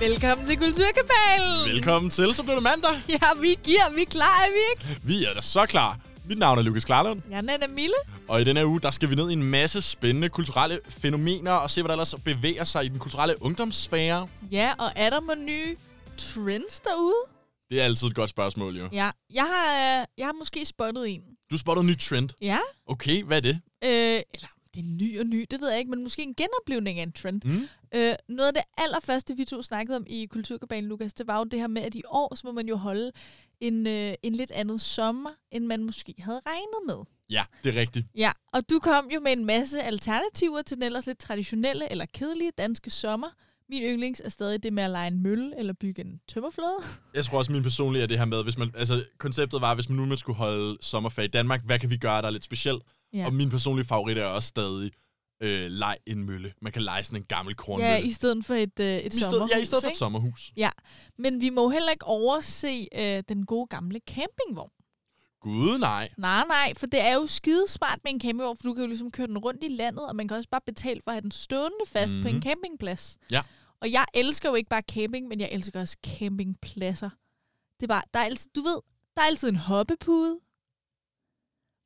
Velkommen til Kulturkabalen. Velkommen til, så blev det mandag. Ja, vi giver, vi er klar, er vi ikke? Vi er da så klar. Mit navn er Lukas Klarlund, Jeg er Mille. og i denne her uge, der skal vi ned i en masse spændende kulturelle fænomener og se, hvad der ellers bevæger sig i den kulturelle ungdomssfære. Ja, og er der med nye trends derude? Det er altid et godt spørgsmål, jo. Ja, jeg har, øh, jeg har måske spottet en. Du spottede en ny trend. Ja, Okay, hvad er det? øh, eller det er ny og ny, det ved jeg ikke, men måske en genoplevning af en trend. Mm? Øh, noget af det allerførste, vi to snakkede om i Kulturkabalen, Lukas, det var jo det her med, at i år, så må man jo holde en, øh, en lidt andet sommer, end man måske havde regnet med. Ja, det er rigtigt. Ja, og du kom jo med en masse alternativer til den ellers lidt traditionelle eller kedelige danske sommer. Min yndlings er stadig det med at lege en mølle eller bygge en tømmerflåde. Jeg tror også, min personlige er det her med, hvis man, altså konceptet var, hvis man nu man skulle holde sommerferie i Danmark, hvad kan vi gøre, der er lidt specielt? Ja. Og min personlige favorit er også stadig øh, leg en mølle. Man kan lege sådan en gammel kornmølle. Ja, i stedet for et, øh, et I sommerhus. ja, i stedet for et sommerhus. Men vi må heller ikke overse øh, den gode gamle campingvogn. Gud nej. Nej, nej, for det er jo skidesmart med en campingvogn, for du kan jo ligesom køre den rundt i landet, og man kan også bare betale for at have den stående fast mm-hmm. på en Mhm. campingplads. Ja. Og jeg elsker jo ikke bare camping, men jeg elsker også campingpladser. Det er bare, der er altid, du ved, der er altid en hoppepude.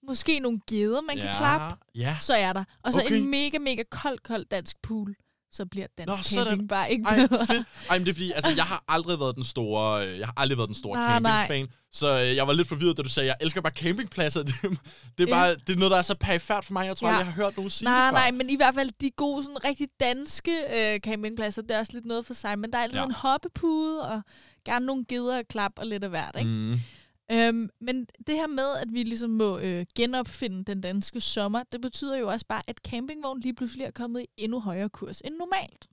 Måske nogle geder, man kan klappe. Ja. Så er der. Og så Okay. en mega, mega kold, kold dansk pool. Så bliver dansk Nå, Nå, sådan. camping bare ikke Ej, bedre. fedt. Ej, men det er fordi, altså, jeg har aldrig været den store, øh, jeg har aldrig været den store Nej, nej. campingfan. Så øh, jeg var lidt forvirret, da du sagde, jeg elsker bare campingpladser. Det, det er Ja. bare, det er noget, der er så perifært for mig. Jeg tror Ja. jeg har hørt nogen sige Nej, det nej, men i hvert fald de gode, sådan rigtig danske øh, campingpladser, det er også lidt noget for sig. Men der er altid Ja. ja. en hoppepude, og gerne nogle geder og klap og lidt af hvert, ikke? Mm. Øhm, men det her med, at vi ligesom må øh, genopfinde den danske sommer, det betyder jo også bare, at campingvogn lige pludselig er kommet i endnu højere kurs end normalt.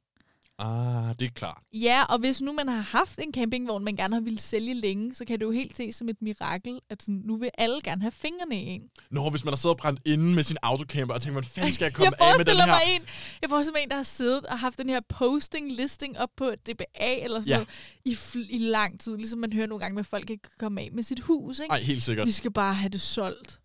Ah, det er klart. Ja, og hvis nu man har haft en campingvogn, man gerne har ville sælge længe, så kan det jo helt ses som et mirakel, at sådan, nu vil alle gerne have fingrene i en. Nå, hvis man har siddet og brændt inde med sin autocamper og tænkt, hvordan fanden skal jeg Jeg komme af med den her? mig en, jeg forestiller mig en, der har siddet og haft den her posting listing op på DBA eller sådan Ja. noget i, i lang tid, ligesom man hører nogle gange, at folk ikke kan komme af med sit hus. Ikke? Nej, helt sikkert. Vi skal bare have det solgt.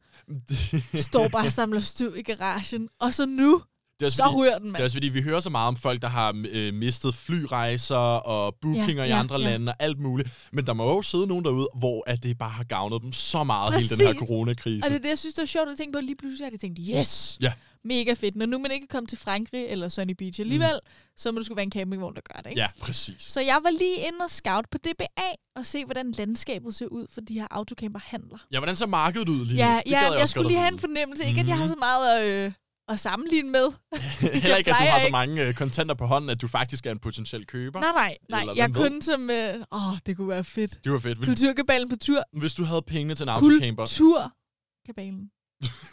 Står bare og samler støv i garagen. Og så nu, det, er så fordi, ryger den, det er mand. også fordi, vi hører så meget om folk, der har øh, mistet flyrejser og bookinger Ja, i ja, andre ja. lande og alt muligt. Men der må jo sidde nogen derude, hvor at det bare har gavnet dem så meget, hele den her Præcis. coronakrise. Og det er det, jeg synes, det er sjovt at tænke på. Lige pludselig har de tænkt, yes! Ja. Mega fedt. Når nu man ikke komme til Frankrig eller Sunny Beach alligevel, mm. så må det skulle være en campingvogn, der gør det. Ikke? Ja, præcis. Så jeg var lige inde og scout på DBA og se, hvordan landskabet ser ud for de her autocamperhandler. Ja, hvordan ser markedet ud lige nu? Ja, Det ja jeg, jeg skulle lige have en fornemmelse. Ikke, at jeg har så meget at, øh, at sammenligne med. Heller ikke, at du har så mange øh, kontanter på hånden, at du faktisk er en potentiel køber. Nej, nej, nej. Eller Jeg er hvem ved? kun som... Øh, åh, det kunne være fedt. Det var fedt. Hvis, Kulturkabalen på tur. hvis du havde penge til en autocamper, Kulturkabalen.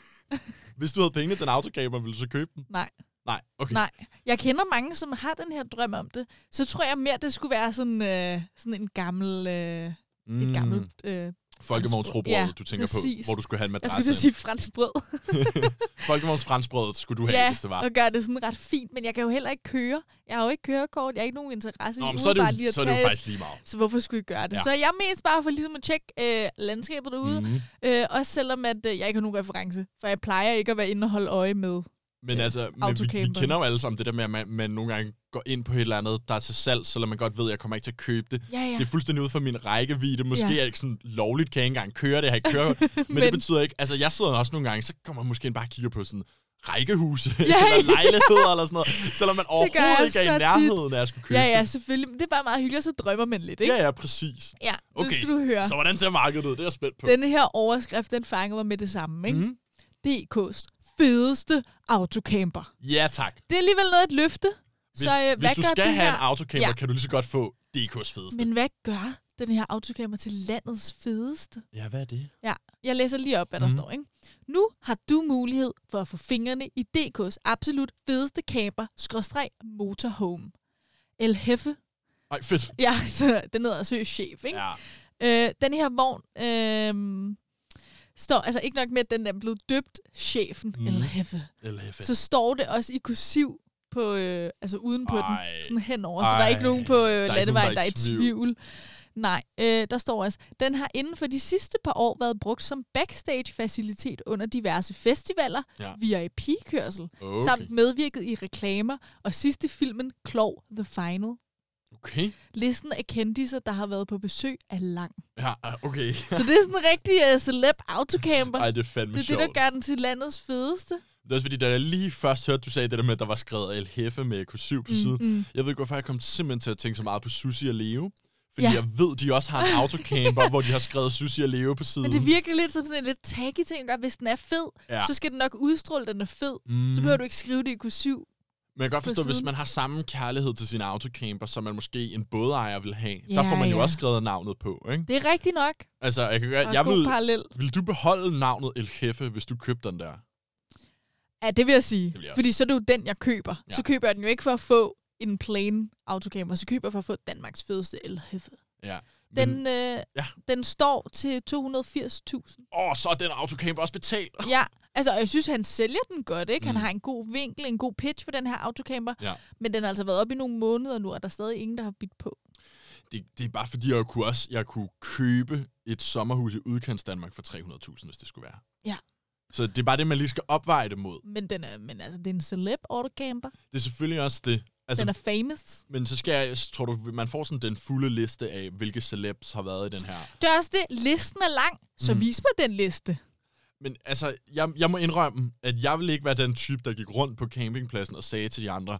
hvis du havde penge til en autocamper, ville du så købe den? Nej. Nej, okay. Nej. Jeg kender mange, som har den her drøm om det. Så tror jeg mere, det skulle være sådan, øh, sådan en gammel... Øh, Mm. et gammelt... Øh, Folkevognsrobrød, Ja, du tænker præcis. på, hvor du skulle have en jeg madras. skulle sige fransk brød. Folkevogns franskbrød skulle du have, ja, hvis det var. og gøre det sådan ret fint. Men jeg kan jo heller ikke køre. Jeg har jo ikke kørekort. Jeg har ikke nogen interesse Nå, i men så er det umiddelbart lige jo, at så er det jo faktisk lige meget. Så hvorfor skulle jeg gøre det? Ja. Så jeg er mest bare for ligesom at tjekke øh, landskabet derude. Mm. Mm. Øh, også selvom at, øh, jeg ikke har nogen reference. For jeg plejer ikke at være inde og holde øje med. Men Øh, altså, men vi, vi kender jo alle sammen det der med, at man, man nogle gange går ind på et eller andet, der er til salg, selvom man godt ved, at jeg kommer ikke til at købe det. Ja, ja. Det er fuldstændig ude for min rækkevidde. Måske Ja. er jeg ikke sådan lovligt, kan jeg ikke engang køre det, jeg har ikke kørt. men, men, det betyder ikke, altså jeg sidder også nogle gange, så kommer man måske ind bare og kigger på sådan rækkehuse, Ja, eller lejligheder, eller sådan noget, selvom man overhovedet ikke er i så tit. nærheden af at skulle købe Ja, ja, det. selvfølgelig. Det er bare meget hyggeligt, og så drømmer man lidt, ikke? Ja, ja, præcis. ja Okay, skal du høre. Så hvordan ser markedet ud? Det er jeg spændt på. Denne her overskrift, den fanger mig med det samme, ikke? Mm. DK's fedeste autocamper. Ja, tak. Det er alligevel noget et løfte. Hvis, så øh, hvis du skal have her? en autocamper, Ja. kan du lige så godt få DK's fedeste. Men hvad gør den her autocamper til landets fedeste? Ja, hvad er det? Ja, jeg læser lige op, hvad der Mhm. står. Ikke? Nu har du mulighed for at få fingrene i DK's absolut fedeste camper, skråstreg motorhome. El Heffe. Ej, fedt. Ja, så den hedder seriøst chef, ikke? Ja. Øh, den her vogn øh, står, altså ikke nok med, at den er blevet døbt chefen, mm. El Heffe, Eller fedt. så står det også i kursiv på, øh, altså uden på den, sådan henover, så der er ikke nogen på øh, landevejen, der der er i tvivl. Nej, øh, der står også, den har inden for de sidste par år været brugt som backstage-facilitet under diverse festivaler, Ja. VIP-kørsel, Okay. samt medvirket i reklamer, og sidste filmen, Klov The Final. Okay. Listen af kendiser, der har været på besøg, er lang. Ja, okay. Så det er sådan en rigtig uh, celeb autocamper. Ej, det er fandme det er sjovt. det, der gør den til landets fedeste. Det er også fordi, da jeg lige først hørte, du sagde det der med, at der var skrevet El Hefe med Q7 på siden. mm. Jeg ved ikke, hvorfor jeg kom simpelthen til at tænke så meget på Sushi og Leo. Fordi Ja. jeg ved, de også har en autocamper, hvor de har skrevet Sushi og Leo på siden. Men det virker lidt som sådan en lidt tacky ting, at hvis den er fed, ja. så skal den nok udstråle, at den er fed. mm. Så behøver du ikke skrive det i Q7. Men jeg kan godt forstå, hvis man har samme kærlighed til sin autocamper, som man måske en bådejer vil have, Ja, der får man jo ja. også skrevet navnet på, ikke? Det er rigtigt nok. Altså, jeg kan gøre, jeg vil, parallel. vil du beholde navnet El Hefe, hvis du købte den der? Ja, det vil jeg sige. vil jeg. Fordi så er det jo den, jeg køber. Ja. Så køber jeg den jo ikke for at få en plain autocamper, så køber jeg for at få Danmarks fedeste elhæffe. Ja. Den, øh, ja. den står til 280.000. åh, så er den autocamper også betalt. Ja, altså og jeg synes, han sælger den godt, ikke? Han Mm. har en god vinkel, en god pitch for den her autocamper. Ja. Men den har altså været op i nogle måneder nu, og der er stadig ingen, der har bidt på. Det, det er bare fordi, jeg kunne også jeg kunne købe et sommerhus i udkants Danmark for 300.000, hvis det skulle være. Ja. Så det er bare det, man lige skal opveje det mod. Men, den er, men altså, det er en celeb autocamper. Det er selvfølgelig også det. Altså, Den er famous. Men så skal jeg, tror du, man får sådan den fulde liste af, hvilke celebs har været i den her. Det er også det. Listen er lang, så Mm. vis mig den liste. Men altså, jeg, jeg må indrømme, at jeg vil ikke være den type, der gik rundt på campingpladsen og sagde til de andre,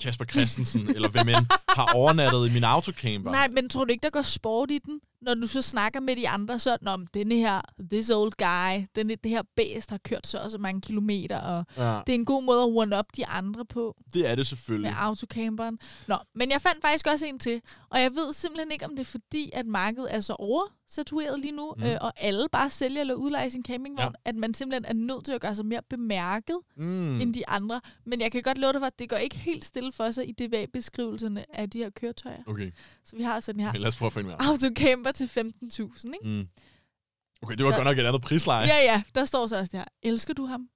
Kasper Christensen, eller hvem end, har overnattet i min autocamper. Nej, men tror du ikke, der går sport i den? Når du så snakker med de andre, så om denne her, this old guy, denne, det her bæst har kørt så og så mange kilometer, og Ja, det er en god måde at one-up de andre på det er det selvfølgelig. med autocamperen. Nå, men jeg fandt faktisk også en til, og jeg ved simpelthen ikke, om det er fordi, at markedet er så oversatueret lige nu, Mm. øh, og alle bare sælger eller udlejer sin campingvogn, ja. at man simpelthen er nødt til at gøre sig mere bemærket Mm. end de andre. Men jeg kan godt love dig for, at det går ikke helt stille for sig i DVA-beskrivelserne af de her køretøjer. Okay, Så vi har sådan her okay lad os prøve at finde mere. autocamper til 15.000, ikke? Mm. Okay, det var Der- godt nok et andet prisleje. Ja, ja, der står så også det her. Elsker du ham?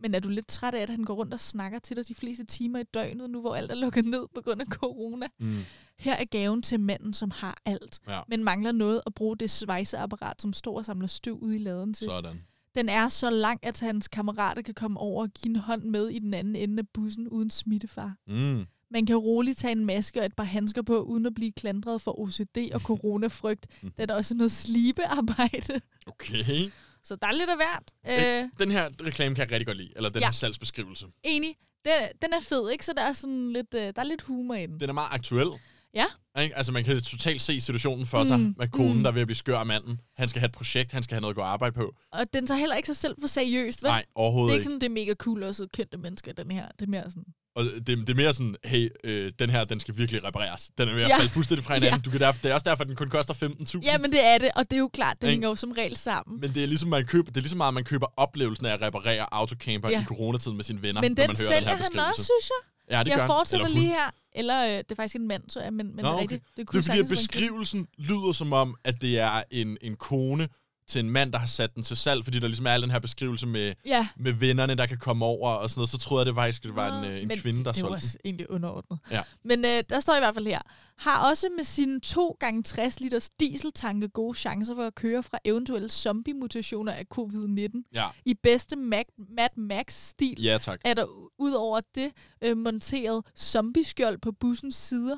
Men er du lidt træt af, at han går rundt og snakker til dig de fleste timer i døgnet, nu hvor alt er lukket ned på grund af corona? Mm. Her er gaven til manden, som har alt, Ja. men mangler noget at bruge det svejseapparat, som står og samler støv ude i laden til. Sådan. Den er så lang, at hans kammerater kan komme over og give en hånd med i den anden ende af bussen uden smittefar. Mm. Man kan roligt tage en maske og et par handsker på, uden at blive klandret for OCD og coronafrygt, da der også er noget slibearbejde. Okay. Så der er lidt af hvert. Øh. Øh, Den her reklame kan jeg rigtig godt lide, eller den Ja. her salgsbeskrivelse. enig. Den, den er fed, ikke? Så der er sådan lidt, øh, der er lidt humor i den. Den er meget aktuel. Ja. Ikke? Altså, man kan totalt se situationen for sig Mm, med konen, mm. der er ved at blive skør af manden. Han skal have et projekt, han skal have noget at gå arbejde på. Og den tager heller ikke sig selv for seriøst, vel? Nej, det overhovedet er ikke. ikke sådan, det er mega cool også kendte mennesker, den her. Det er mere sådan, Og det, det er mere sådan, hey, øh, den her, den skal virkelig repareres. Den er ved at Ja. falde fuldstændig fra hinanden. Ja. Du kan derfor, det er også derfor, den kun koster 15.000. ja, men det er det, og det er jo klart, det Ikke? hænger jo som regel sammen. Men det er ligesom, man køber, det er ligesom meget, man køber oplevelsen af at reparere autocamper Ja. i coronatiden med sine venner, Men når man hører den her han beskrivelse. også, synes jeg. Ja, det jeg gør fortsætter Eller hun. lige her. Eller, øh, det er faktisk en mand, så ja, men, men Nå, det okay. rigtigt. Det, Det kunne er fordi, at beskrivelsen lyder som om, at det er en, en kone til en mand, der har sat den til salg, fordi der ligesom er al den her beskrivelse med, Ja. med vennerne, der kan komme over og sådan noget. Så troede jeg, det faktisk det var en, øh, en men kvinde, der det er solgte den. også egentlig underordnet. Ja. Men øh, der står i hvert fald her. Har også med sine 2 gange 60 liters dieseltanke gode chancer for at køre fra eventuelle zombie-mutationer af covid-19. Ja, I bedste Mac- Mad Max-stil ja tak. er der u- ud over det øh, monteret zombieskjold på bussens sider.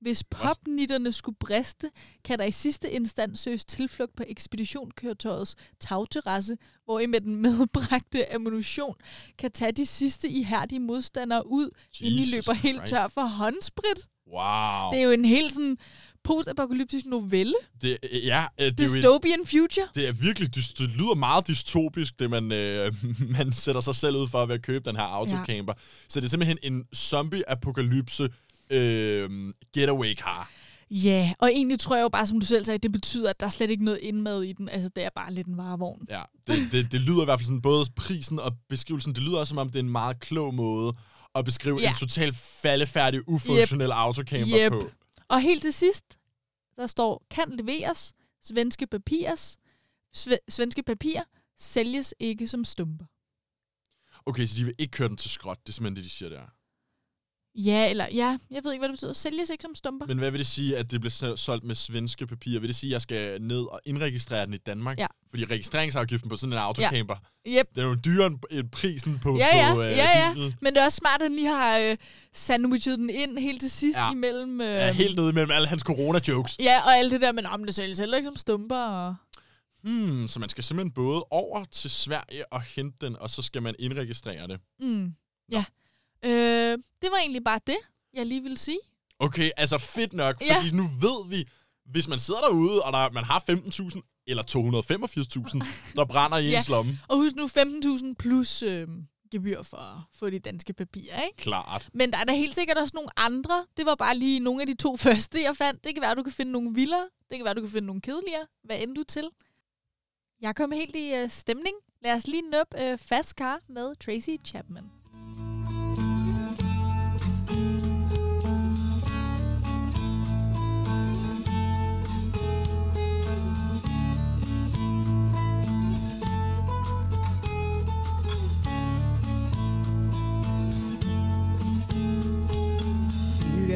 Hvis popnitterne skulle briste, kan der i sidste instans søges tilflugt på ekspeditionskøretøjets tagterrasse, hvor I med den medbragte ammunition kan tage de sidste ihærdige modstandere ud, inden I Jesus løber helt Christ. tør for håndsprit. Wow. Det er jo en helt sådan postapokalyptisk novelle. Det, ja, øh, det, er jo en, Dystopian future. det er virkelig, dys- det lyder meget dystopisk, det man, øh, man sætter sig selv ud for ved at købe den her autocamper. Ja. Så det er simpelthen en zombie-apokalypse øh, getaway car. Ja, og egentlig tror jeg jo bare, som du selv sagde, det betyder, at der er slet ikke noget indmad i den. Altså, det er bare lidt en varevogn. Ja, det, det, det lyder i hvert fald sådan, både prisen og beskrivelsen, det lyder også som om, det er en meget klog måde at beskrive Ja. en totalt faldefærdig, ufunktionel autocamper Yep. på. Og helt til sidst, der står, kan leveres, svenske papirs, sve, svenske papir sælges ikke som stumper. Okay, så de vil ikke køre den til skrot, det er simpelthen det, de siger der. Ja, eller ja, jeg ved ikke, hvad det betyder. Sælges ikke som stumper. Men hvad vil det sige, at det bliver solgt med svenske papirer? Vil det sige, at jeg skal ned og indregistrere den i Danmark? Ja. Fordi registreringsafgiften på sådan en autocamper, Yep. den er jo dyrere end- prisen på, Ja, ja, på øh, ja, ja. bilen. Men det er også smart, at han lige har øh, sandwichet den ind helt til sidst Ja. ja. imellem... Øh, Ja, helt nede mellem alle hans corona-jokes. Ja, og alt det der, men om det sælges heller ikke som stumper. Og... Hmm, så man skal simpelthen både over til Sverige og hente den, og så skal man indregistrere det. Mm, ja. Øh, det var egentlig bare det, jeg lige ville sige. Okay, altså fedt nok, Ja. fordi nu ved vi, hvis man sidder derude, og der, man har 15.000 eller 285.000, der brænder i Ja. ens lomme. Og husk nu 15.000 plus øh, gebyr for at få de danske papirer, ikke? Klart. Men der er da helt sikkert også nogle andre. Det var bare lige nogle af de to første, jeg fandt. Det kan være, du kan finde nogle vildere. Det kan være, du kan finde nogle kedeligere. Hvad end du til. Jeg kom helt i øh, stemning. Lad os lige nuppe øh, Fast Car med Tracy Chapman.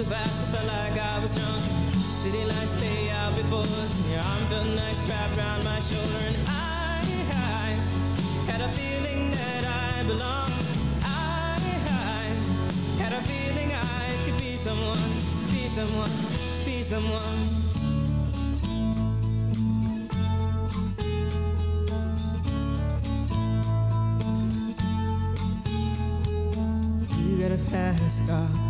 So fast, I felt like I was drunk. City lights lay out before us, and your arm felt nice wrapped around my shoulder, and I, I had a feeling that I belonged. I, I had a feeling I could be someone, be someone, be someone. You got a fast car.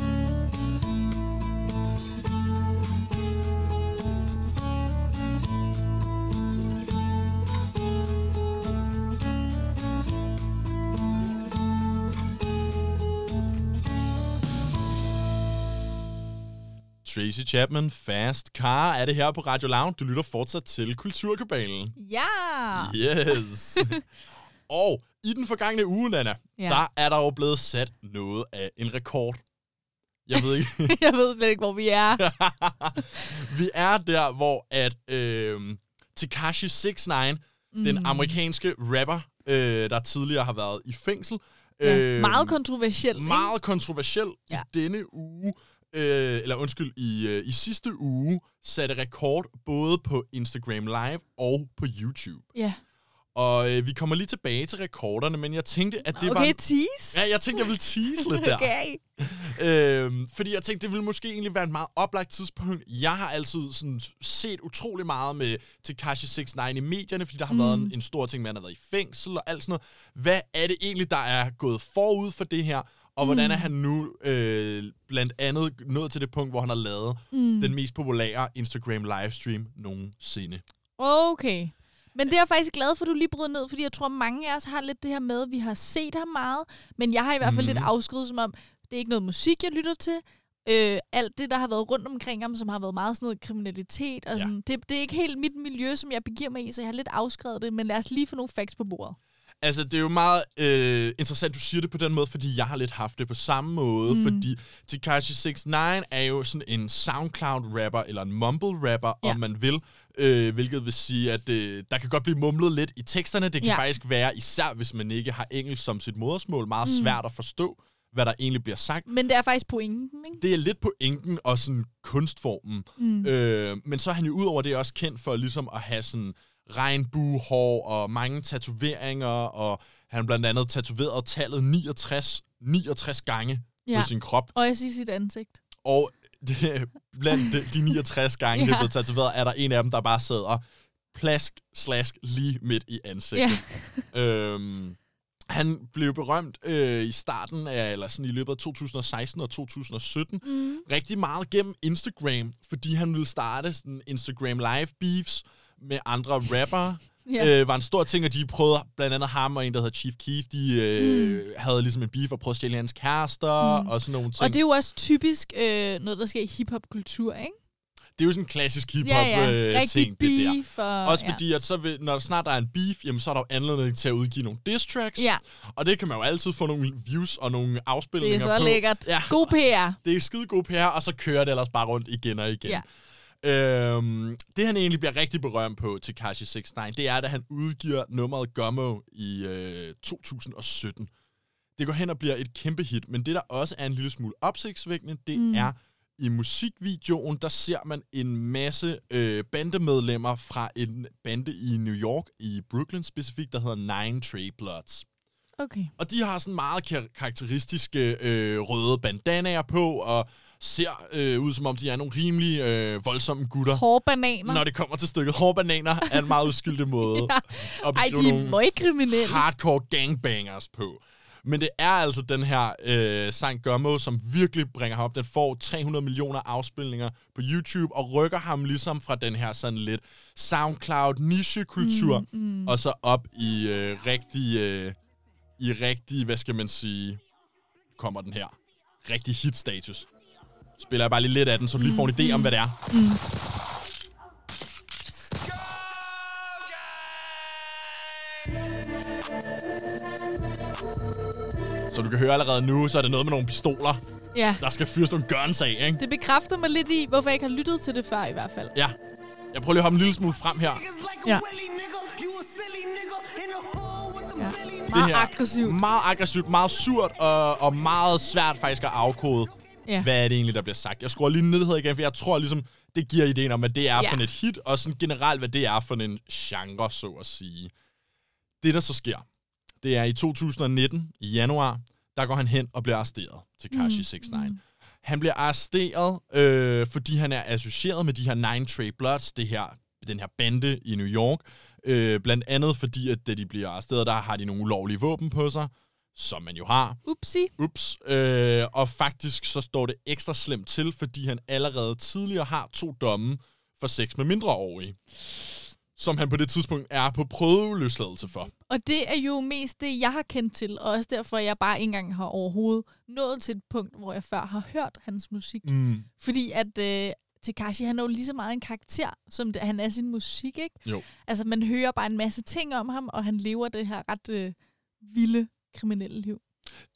Tracy Chapman, Fast Car, er det her på Radio Lounge. Du lytter fortsat til Kulturkabalen. Ja! Yes. og i den forgangne uge, Nana, Ja. der er der jo blevet sat noget af en rekord. Jeg ved ikke. Jeg ved slet ikke, hvor vi er. vi er der, hvor at øh, Tekashi 69, mm. den amerikanske rapper, øh, der tidligere har været i fængsel, Ja. øh, Meget kontroversielt. ikke? meget kontroversiel Ja. i denne uge, øh, eller undskyld, i, øh, i sidste uge, satte rekord både på Instagram Live og på YouTube. Ja. Og øh, vi kommer lige tilbage til rekorderne, men jeg tænkte, at det Okay, var... tease. Ja, jeg tænkte, jeg ville tease lidt der. Okay. Øhm, fordi jeg tænkte, det ville måske egentlig være et meget oplagt tidspunkt. Jeg har altid sådan set utrolig meget med Tekashi 69 i medierne, fordi der har mm. været en, en stor ting med, at han har været i fængsel og alt sådan noget. Hvad er det egentlig, der er gået forud for det her? Og hvordan er han nu øh, blandt andet nået til det punkt, hvor han har lavet mm. den mest populære Instagram livestream nogensinde? Okay. Men det er jeg faktisk glad for, at du lige brød ned, fordi jeg tror, mange af os har lidt det her med, at vi har set ham meget, men jeg har i hvert fald Mhm. lidt afskrevet som om, det er ikke noget musik, jeg lytter til. Øh, alt det, der har været rundt omkring ham, som har været meget sådan noget kriminalitet, og Ja. sådan, det, det er ikke helt mit miljø, som jeg begiver mig i, så jeg har lidt afskrevet det, men lad os lige få nogle facts på bordet. Altså, det er jo meget øh, interessant, du siger det på den måde, fordi jeg har lidt haft det på samme måde, mm. fordi Tekashi 69 er jo sådan en SoundCloud-rapper, eller en mumble-rapper, Ja. om man vil, øh, hvilket vil sige, at øh, der kan godt blive mumlet lidt i teksterne. Det kan Ja. faktisk være, især hvis man ikke har engelsk som sit modersmål, meget mm. svært at forstå, hvad der egentlig bliver sagt. Men det er faktisk pointen, ikke? Det er lidt pointen og sådan kunstformen. Mm. Øh, men så er han jo udover det også kendt for ligesom at have sådan regnbuehår og mange tatoveringer, og han blandt andet tatoveret tallet 69, 69 gange ja. På sin krop. Og jeg siger sit ansigt. Og det, blandt de, de 69 gange, ja. det er blevet tatoveret, er der en af dem, der bare sidder plask, slask lige midt i ansigtet. Ja. Øhm, han blev berømt øh, i starten af, eller sådan i løbet af 2016 og 2017, mm. rigtig meget gennem Instagram, fordi han ville starte sådan Instagram live beefs med andre rappere. Ja. Øh, var en stor ting, og de prøvede, blandt andet ham og en, der hedder Chief Keef, de øh, mm. havde ligesom en beef og prøvede at stjæle hans kærester mm. og sådan nogle ting. Og det er jo også typisk øh, noget, der sker i hiphop-kultur, ikke? det er jo sådan en klassisk hip-hop Ja, ja. øh, ting, det der. beef. Og, Også ja. fordi, at så vil, når der snart er en beef, jamen, så er der jo anledning til at udgive nogle diss tracks. Ja. Og det kan man jo altid få nogle views og nogle Det er afspilninger så på. lækkert. Ja. God PR. Det er skide god PR, og så kører det ellers bare rundt igen og igen. Ja. Øhm, det han egentlig bliver rigtig berømt på til Kashi 69, det er, da han udgiver nummeret Gummo i øh, 2017. Det går hen og bliver et kæmpe hit, men det der også er en lille smule opsigtsvækkende, det mm. er i musikvideoen, der ser man en masse øh, bandemedlemmer fra en bande i New York, i Brooklyn specifikt, der hedder Nine Trey Bloods. Okay. Og de har sådan meget kar- karakteristiske øh, røde bandanaer på, og ser øh, ud som om, de er nogle rimelig øh, voldsomme gutter. Hårde bananer. Når det kommer til stykket. Hårbananer er en meget uskyldig måde Ja. at Ej, de er meget kriminelle. hardcore gangbangers på. Men det er altså den her øh, sang Gummo, som virkelig bringer ham op. Den får 300 millioner afspilninger på YouTube, og rykker ham ligesom fra den her sådan lidt SoundCloud niche-kultur, mm, mm. og så op i øh, rigtig, øh, i rigtig, hvad skal man sige, kommer den her, rigtig hit-status. Spiller jeg bare lige lidt af den, så du lige får en idé om, hvad det er. Så du kan høre allerede nu, så er det noget med nogle pistoler. Ja. Der skal fyres nogle guns af, ikke? Det bekræfter mig lidt i, hvorfor jeg ikke har lyttet til det før i hvert fald. Ja. Jeg prøver lige at hoppe en lille smule frem her. Ja. Ja. Meget her, aggressivt. Meget aggressivt, meget surt og, og meget svært faktisk at afkode, Ja. hvad er det egentlig, der bliver sagt. Jeg skruer lige ned her igen, for jeg tror ligesom, det giver ideen om, hvad det er Ja. for et hit, og sådan generelt, hvad det er for en genre, så at sige. Det, der så sker, det er i 2019, i januar, der går han hen og bliver arresteret til Kashi Mm, 69. Han bliver arresteret, øh, fordi han er associeret med de her Nine Trey Bloods, det her, den her bande i New York. Øh, blandt andet fordi, at da de bliver arresteret, der har de nogle ulovlige våben på sig, som man jo har. Upsi. Ups. Øh, og faktisk så står det ekstra slemt til, fordi han allerede tidligere har to domme for sex med mindreårige. Som han på det tidspunkt er på prøveløsladelse for. Og det er jo mest det, jeg har kendt til, og også derfor, jeg bare ikke engang har overhovedet nået til et punkt, hvor jeg før har hørt hans musik. Mm. Fordi at øh, Tekashi, han er jo lige så meget en karakter, som det, han er sin musik, ikke? Jo. Altså, man hører bare en masse ting om ham, og han lever det her ret øh, vilde kriminelle liv.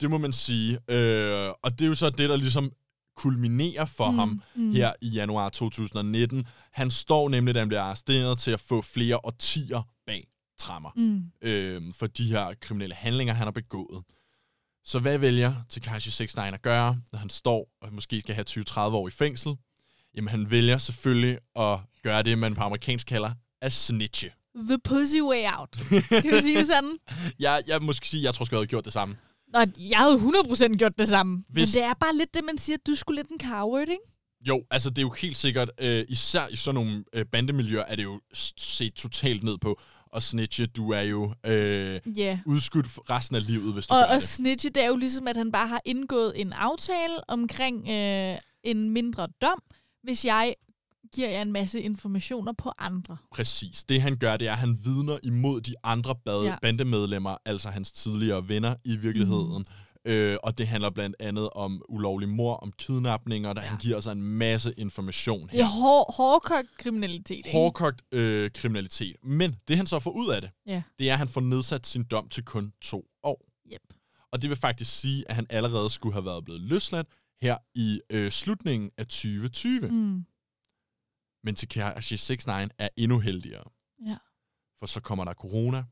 Det må man sige. Øh, og det er jo så det, der ligesom kulminerer for mm. ham mm. her i januar 2019. Han står nemlig, da han bliver arresteret, til at få flere årtier bag trammer Mm. øh, for de her kriminelle handlinger, han har begået. Så hvad vælger Tekashi 69 at gøre, når han står og måske skal have 20-30 år i fængsel? Jamen, han vælger selvfølgelig at gøre det, man på amerikansk kalder at snitche. The pussy way out. Skal vi sige det sådan? Jeg, jeg må sige, jeg tror, jeg havde gjort det samme. Nå, jeg havde 100% gjort det samme. Hvis... Men det er bare lidt det, man siger, at du skulle lidt en coward, ikke? Jo, altså det er jo helt sikkert, øh, især i sådan nogle øh, bandemiljøer, er det jo set totalt ned på. Og snitche, du er jo øh. Yeah. udskudt resten af livet, hvis du Og, gør og det. snitche, det er jo ligesom, at han bare har indgået en aftale omkring øh, en mindre dom, hvis jeg giver jer en masse informationer på andre. Præcis. Det han gør, det er, at han vidner imod de andre bad- Ja. bandemedlemmer, altså hans tidligere venner i virkeligheden. Mm. Øh, og det handler blandt andet om ulovlig mor, om kidnapninger, der ja. han giver sig en masse information Det er her. hår, hårdkogt kriminalitet, ikke? Hårdkogt øh, kriminalitet. Men det han så får ud af det, Ja. det er, at han får nedsat sin dom til kun to år. Yep. Og det vil faktisk sige, at han allerede skulle have været blevet løsladt her i øh, slutningen af 2020. Mm. Men Tekashi 69 er endnu heldigere. Ja. For så kommer der corona.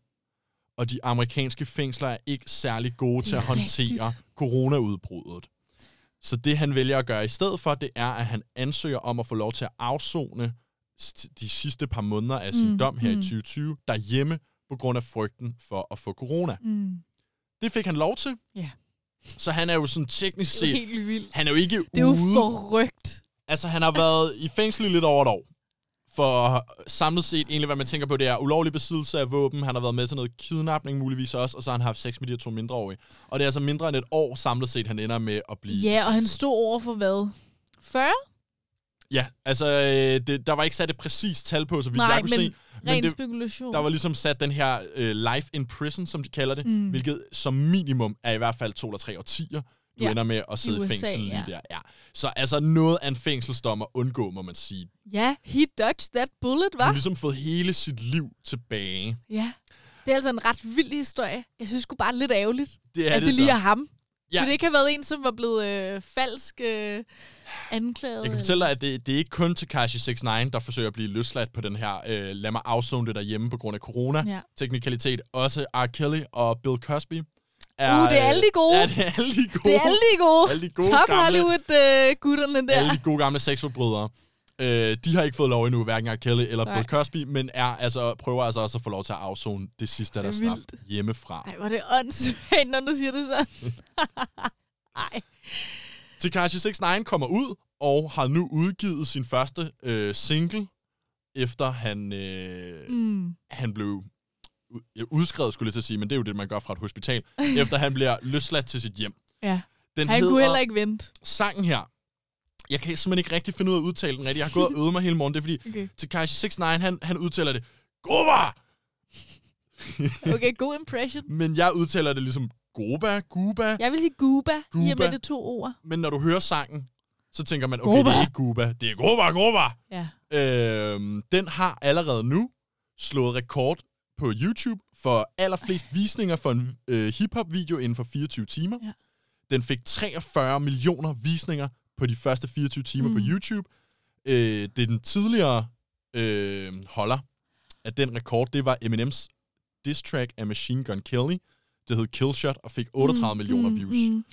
Og de amerikanske fængsler er ikke særlig gode til at håndtere rigtigt. coronaudbruddet. Så det han vælger at gøre i stedet for, det er, at han ansøger om at få lov til at afzone de sidste par måneder af sin Mm, dom her mm. i 2020 derhjemme på grund af frygten for at få corona. Mm. Det fik han lov til. Ja. Så han er jo sådan teknisk Det er jo set... helt vildt. Han er jo ikke Det er jo ude. forrygt. Altså, han har været i fængsel i lidt over et år. For samlet set, egentlig hvad man tænker på, det er ulovlig besiddelse af våben. Han har været med til noget kidnapning muligvis også, og så har han haft sex med de her to mindreårige. Og det er altså mindre end et år samlet set, han ender med at blive... Ja, og han stod over for hvad? 40? Ja, altså, øh, det, der var ikke sat et præcist tal på, så vidt Nej, jeg kunne men se. ren det, spekulation. der var ligesom sat den her øh, life in prison, som de kalder det, mm. hvilket som minimum er i hvert fald to eller tre årtier. Du Ja, ja. ender med at sidde i, USA, fængsel lige ja. der. Ja. Så altså noget af en fængselsdom at undgå, må man sige. Ja, he dodged that bullet, Han var? har ligesom fået hele sit liv tilbage. Ja. Det er altså en ret vild historie. Jeg synes sgu bare lidt ærgerligt, Det er at det, det lige er ham. Ja. Kunne det ikke have været en, som var blevet øh, falsk øh, anklaget? Jeg kan fortælle dig, at det, det er ikke kun Tekashi 69, der forsøger at blive løsladt på den her øh, lad mig afzone det derhjemme på grund af corona-teknikalitet. Også R. Kelly og Bill Cosby. Er, Uh, det er alle de gode. Ja, det er alle de gode. Det er alle de gode. Alle de gode Top Hollywood-gutterne der. alle de gode gamle sexforbrydere. Øh, de har ikke fået lov endnu, hverken R. Kelly eller Nej. Bill Cosby, men er, altså, prøver altså også at få lov til at afzone det sidste af er deres straf hjemmefra. Ej, hvor er det åndssvagt, når du siger det sådan. Ej. Tekashi 69 kommer ud og har nu udgivet sin første øh, single, efter han, øh, Mm. han blev udskrevet, skulle jeg til at sige, men det er jo det, man gør fra et hospital, efter han bliver løsladt til sit hjem. Ja. Den Han hedder, kunne heller ikke vente. Sangen her, jeg kan simpelthen ikke rigtig finde ud af at udtale den rigtigt. Jeg har gået og øvet mig hele morgen. Det er fordi, Okay. Tekashi 69, han, han udtaler det, Goba! Okay, god impression. Men jeg udtaler det ligesom Goba, Guba. Jeg vil sige Guba, i og med det to ord. Men når du hører sangen, så tænker man, okay, Goba. det er ikke Guba, det er Goba, Goba! Ja. Øhm, den har allerede nu slået rekord på YouTube for allerflest visninger for en øh, hiphop-video inden for 24 timer. Ja. Den fik 43 millioner visninger på de første 24 timer mm. på. YouTube. Øh, det er den tidligere øh, holder af den rekord, det var Eminems diss track af Machine Gun Kelly. Det hed Killshot og fik 38 mm, millioner views. Mm, mm.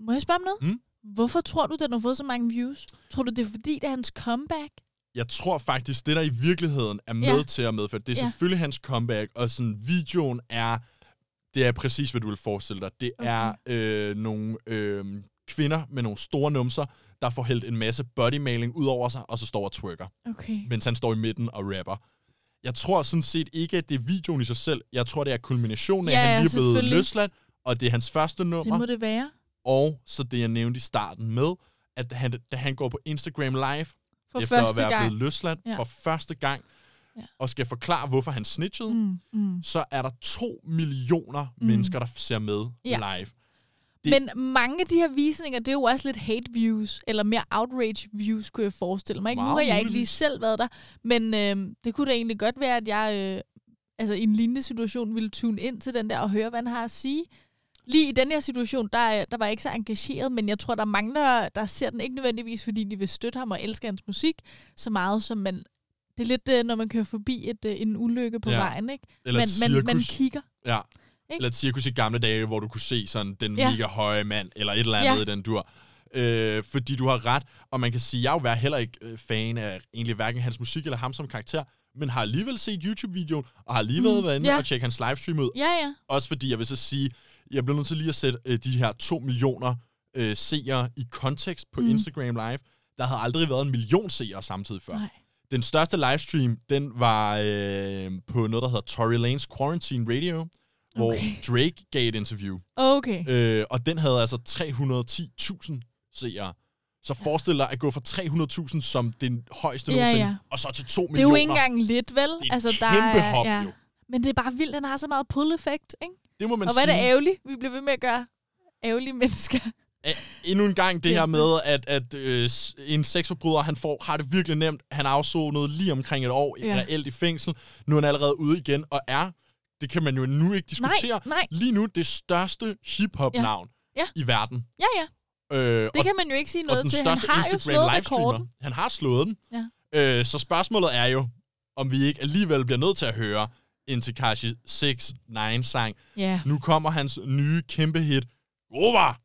Må jeg spørge om noget? Mm? Hvorfor tror du, den har fået så mange views? Tror du, det er fordi, det er hans comeback? Jeg tror faktisk, det der i virkeligheden er med Ja. til at medføre, det er Ja. selvfølgelig hans comeback, og sådan videoen er, det er præcis, hvad du vil forestille dig. Det Okay. er øh, nogle øh, kvinder med nogle store numser, der får hældt en masse bodymaling ud over sig, og så står og twerker, Okay. mens han står i midten og rapper. Jeg tror sådan set ikke, at det er videoen i sig selv. Jeg tror, det er kulminationen af, Ja, at han lige er blevet løsladt, og det er hans første nummer. Det må det være. Og så det, jeg nævnte i starten med, at han, da han går på Instagram Live, For efter at være gang. blevet løsladt Ja. for første gang, Ja. og skal forklare, hvorfor han snitchede, mm. Mm, så er der to millioner Mm. mennesker, der ser med Ja. live. Det- Men mange af de her visninger, det er jo også lidt hate views, eller mere outrage views, kunne jeg forestille mig. Ikke? Nu har jeg ikke lige selv været der, men øh, det kunne da egentlig godt være, at jeg øh, altså, i en lignende situation ville tune ind til den der og høre, hvad han har at sige. Lige i den her situation, der, er- der var jeg ikke så engageret, men jeg tror, der er mange, der, ser den ikke nødvendigvis, fordi de vil støtte ham og elsker hans musik så meget, som man... Det er lidt, øh, når man kører forbi et, øh, en ulykke på Ja. vejen, ikke? Eller man, man, man kigger. ja. ikke? Eller et cirkus i gamle dage, hvor du kunne se sådan den Ja. mega høje mand, eller et eller andet Ja. i den dur. Øh, fordi du har ret, og man kan sige, jeg er jo heller ikke øh, fan af egentlig hverken hans musik eller ham som karakter, men har alligevel set YouTube-videoen, og har alligevel Mm, været inde ja. og tjekke hans livestream ud. Ja, ja. Også fordi, jeg vil så sige, jeg bliver nødt til lige at sætte øh, de her to millioner øh, seere i kontekst på Mm. Instagram Live. Der havde aldrig været en million seere samtidig før. Nej. Den største livestream, den var øh, på noget, der hedder Tory Lanes Quarantine Radio, hvor Okay. Drake gav et interview. Okay. Øh, og den havde altså 310.000 seere. Så forestil dig at gå fra 300.000 som den højeste Ja, nogensinde, ja. og så til 2 Det er millioner. jo ikke engang lidt, vel? Det er altså, kæmpe hop, jo. Men det er bare vildt, den har så meget pull-effekt, ikke? Det må man og hvad er sige. det ærgerligt? Vi bliver ved med at gøre ærgerlige mennesker. endnu en gang det her Ja. med, at, at øh, en sexforbryder, han får, har det virkelig nemt. Han afsonede lige omkring et år Ja. ja. reelt i fængsel. Nu er han allerede ude igen, og er, det kan man jo nu ikke diskutere, Nej, nej. lige nu det største hip-hop-navn Ja. i verden. Ja, ja. Øh, Det og, kan man jo ikke sige og noget til. Han har jo slået rekorden. Han har slået den. Ja. Øh, så spørgsmålet er jo, om vi ikke alligevel bliver nødt til at høre en Tekashi 6-9-sang. Ja. Nu kommer hans nye kæmpe hit, Over!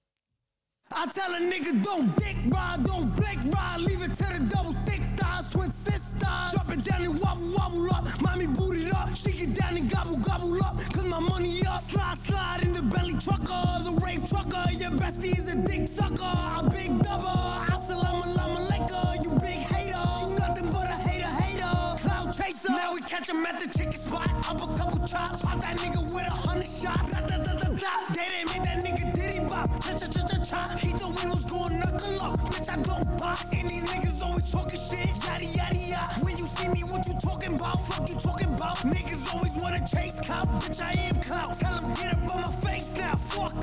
I tell a nigga don't dick ride, don't blink ride, leave it to the double thick thighs, twin sisters. Drop it down and wobble wobble up, mommy boot it up, shake it down and gobble gobble up, cause my money up. Slide slide in the belly trucker, the rave trucker, your bestie is a dick sucker, a big double. Assalamu catch him at the chicken spot, up a couple chops, pop that nigga with a hundred shots. Da, da, da, da, da. They didn't make that nigga diddy bop, cha cha cha cha cha. He the windows going knuckle up, bitch I don't box. And these niggas always talking shit, yada yada yada. When you see me, what you talking about? Fuck you talking about? Niggas always wanna chase clout, bitch I am clout. Tell 'em get up on my face now, fuck.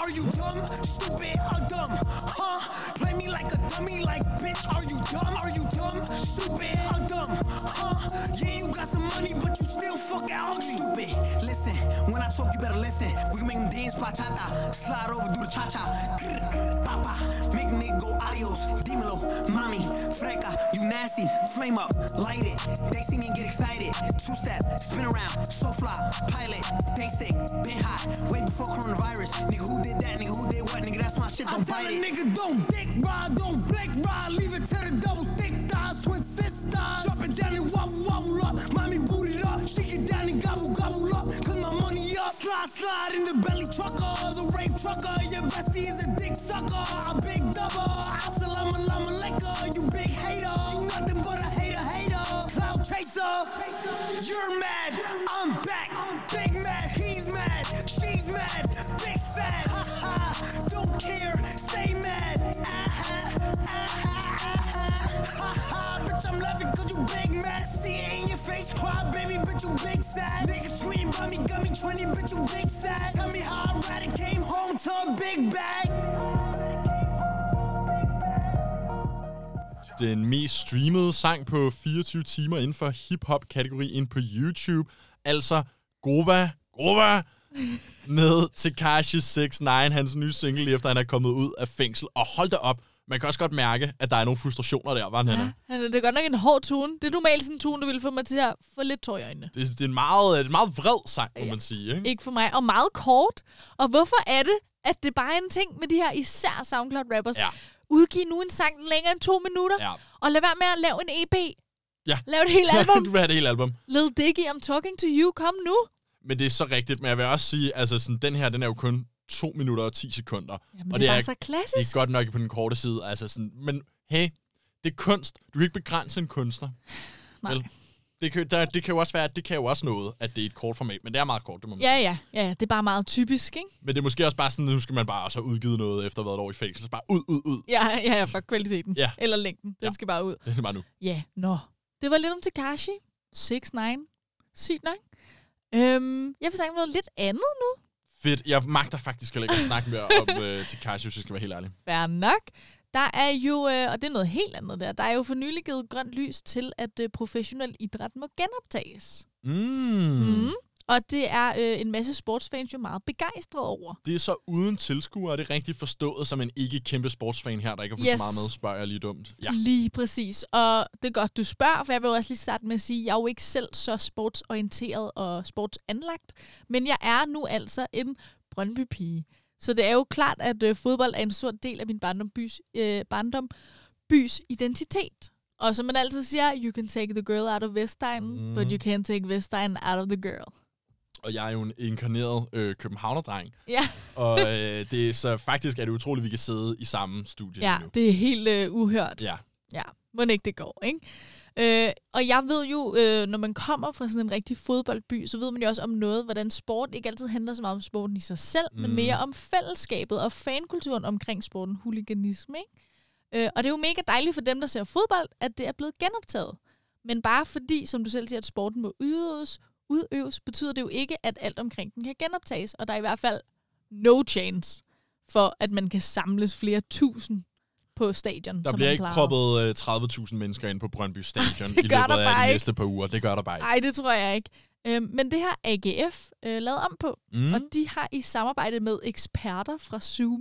Are you dumb, stupid, or dumb? Huh? Play me like a dummy, like bitch. Are you dumb? Are you dumb, stupid, Listen, when I talk, you better listen. We can make them dance bachata, slide over, do the cha cha. Papa, make nigga go adios. Dímelo, mommy, freca, you nasty. Flame up, light it. They see me and get excited. Two step, spin around, so fly, pilot. They sick, been hot, way before coronavirus. Nigga, who did that? Nigga, who did what? Nigga, that's my shit, don't bite it. nigga, don't dick ride, don't blink ride. Leave it to the double thick thighs, twin sisters. Drop it down and wobble wobble up. Mommy boot up. Slide in the belly trucker, the rave trucker. Your bestie is a dick sucker, a big double. Assalamu alaikum, you big hater. You nothing but a hater hater. Cloud chaser. You're mad, I'm back. Big mad, he's mad, she's mad. Big sad, ha ha. Don't care, stay mad. Face, cry, baby, bitch, you big sad. Niggas tweeting about me, got me 20, bitch, you big sad. Tell me how I ride it, came home to a big bag. den mest streamede sang på 24 timer inden for hip-hop-kategorien på YouTube. Altså Goba, Goba, med Tekashi 69, hans nye single, lige efter han er kommet ud af fængsel. Og hold da op, man kan også godt mærke, at der er nogle frustrationer der, var? Ja, det er godt nok en hård tone. Det er normalt sådan en tone, du ville få mig til at få lidt tår i øjnene. Det, det er en meget, en meget vred sang, må Ja. man sige. Ikke? Ikke for mig. Og meget kort. Og hvorfor er det, at det bare er en ting med de her især SoundCloud-rappers? Ja. Udgiv nu en sang længere end to minutter, Ja. og lad være med at lave en EP. Ja. Lav et helt album. du vil have det hele album. Lil Dicky, I'm talking to you. Kom nu. Men det er så rigtigt, men jeg vil også sige, altså sådan, den her, den er jo kun 2 minutter og 10 sekunder. Jamen, og det, det er så det klassisk. er godt nok på den korte side. Altså sådan, men hey, det er kunst. Du kan ikke begrænse en kunstner. Nej. Vel? Det kan, der, det kan jo også være, at det kan jo også noget, at det er et kort format, men det er meget kort, det må man Ja, ja, ja. Det er bare meget typisk, ikke? Men det er måske også bare sådan, nu skal man bare også have udgivet noget efter at været et år i fængsel. Så bare ud, ud, ud. Ja, ja, ja, for kvaliteten. Ja. Eller længden. Den Ja. skal bare ud. Det er bare nu. Ja, nå. Det var lidt om Takashi. 6 9 Sygt nok. Øhm, jeg vil snakke om noget lidt andet nu. Fedt. Jeg magter faktisk heller ikke at snakke mere om uh, Tekashi, hvis jeg skal være helt ærlig. Fair nok. Der er jo, øh, og det er noget helt andet der, der er jo for nylig givet grønt lys til, at øh, professionel idræt må genoptages. Mm. Mm. Og det er øh, en masse sportsfans jo meget begejstret over. Det er så uden tilskuere, er det rigtigt forstået som en ikke kæmpe sportsfan her, der ikke har fået Yes. så meget med, spørger jeg lige dumt. Ja. Lige præcis. Og det er godt, du spørger, for jeg vil også lige starte med at sige, at jeg er jo ikke selv så sportsorienteret og sportsanlagt, men jeg er nu altså en Brøndby-pige. Så det er jo klart, at øh, fodbold er en stor del af min barndom bys, øh, barndom bys identitet. Og som man altid siger, you can take the girl out of Vestegn, Mm. mm. but you can't take Vestegn out of the girl. Og jeg er jo en inkarneret øh, københavnerdreng. Ja, Og øh, det er, så faktisk er det utroligt, at vi kan sidde i samme studie ja nu. det er helt øh, uhørt. Ja. Ja, må ikke det går, ikke? Øh, og jeg ved jo, øh, når man kommer fra sådan en rigtig fodboldby, så ved man jo også om noget, hvordan sport ikke altid handler så meget om sporten i sig selv, mm. men mere om fællesskabet og fankulturen omkring sporten, huliganisme, ikke? Øh, og det er jo mega dejligt for dem, der ser fodbold, at det er blevet genoptaget. Men bare fordi, som du selv siger, at sporten må udøves, udøves, betyder det jo ikke, at alt omkring den kan genoptages. Og der er i hvert fald no chance for, at man kan samles flere tusind på stadion, Der som bliver ikke proppet øh, 30.000 mennesker ind på Brøndby Stadion Det i gør løbet der af de ikke. næste par uger. Det gør der bare ikke. Nej, det tror jeg ikke. Øhm, men det har AGF øh, lavet om på, mm. og de har i samarbejde med eksperter fra Zoom,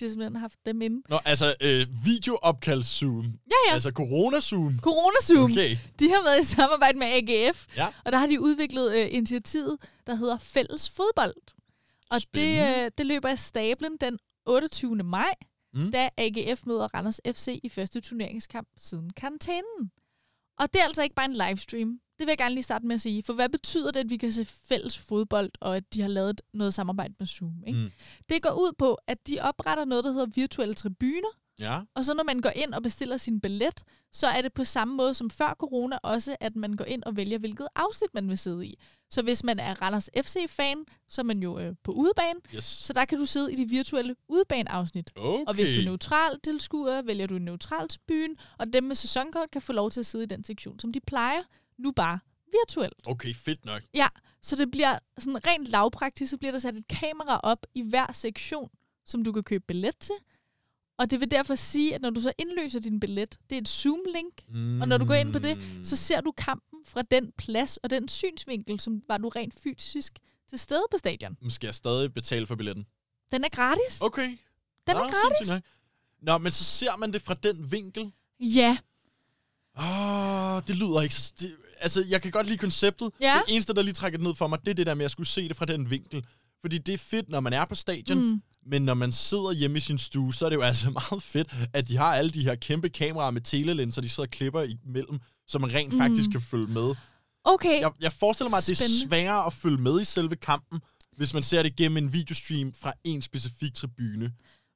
de har simpelthen haft dem inde. Nå, altså øh, videoopkalds-zoom. Ja, ja, Altså corona-zoom. Corona-Zoom. Okay. De har været i samarbejde med AGF, Ja. og der har de udviklet øh, initiativet, der hedder Fælles Fodbold. Og det, øh, det løber af stablen den 28. maj, mm. da AGF møder Randers FC i første turneringskamp siden karantænen. Og det er altså ikke bare en livestream. Det vil jeg gerne lige starte med at sige. For hvad betyder det, at vi kan se fælles fodbold, og at de har lavet noget samarbejde med Zoom? Ikke? Mm. Det går ud på, at de opretter noget, der hedder virtuelle tribuner, Ja. og så når man går ind og bestiller sin billet, så er det på samme måde som før corona også, at man går ind og vælger, hvilket afsnit man vil sidde i. Så hvis man er Randers FC-fan, så er man jo øh, på udebane, Yes. så der kan du sidde i de virtuelle udebaneafsnit. Okay. Og hvis du er neutral tilskuer, vælger du en neutral til byen, og dem med sæsonkort kan få lov til at sidde i den sektion, som de plejer, nu bare virtuelt. Okay, fedt nok. Ja, så det bliver sådan rent lavpraktisk, så bliver der sat et kamera op i hver sektion, som du kan købe billet til. Og det vil derfor sige, at når du så indløser din billet, det er et Zoom-link, Mm. og når du går ind på det, så ser du kampen fra den plads og den synsvinkel, som var du rent fysisk til stede på stadion. Mm, Skal jeg stadig betale for billetten? Den er gratis. Okay. Den Nå, er gratis. Nå, men så ser man det fra den vinkel. Ja, Åh, det lyder ikke så... Det, altså, jeg kan godt lide konceptet. Ja. Det eneste, der lige trækker det ned for mig, det er det der med, at jeg skulle se det fra den vinkel. Fordi det er fedt, når man er på stadion, mm. men når man sidder hjemme i sin stue, så er det jo altså meget fedt, at de har alle de her kæmpe kameraer med telelinser, de sidder og klipper imellem, så man rent mm. faktisk kan følge med. okay. Jeg, jeg forestiller mig, at det er Spændende. sværere at følge med i selve kampen, hvis man ser det gennem en videostream fra en specifik tribune.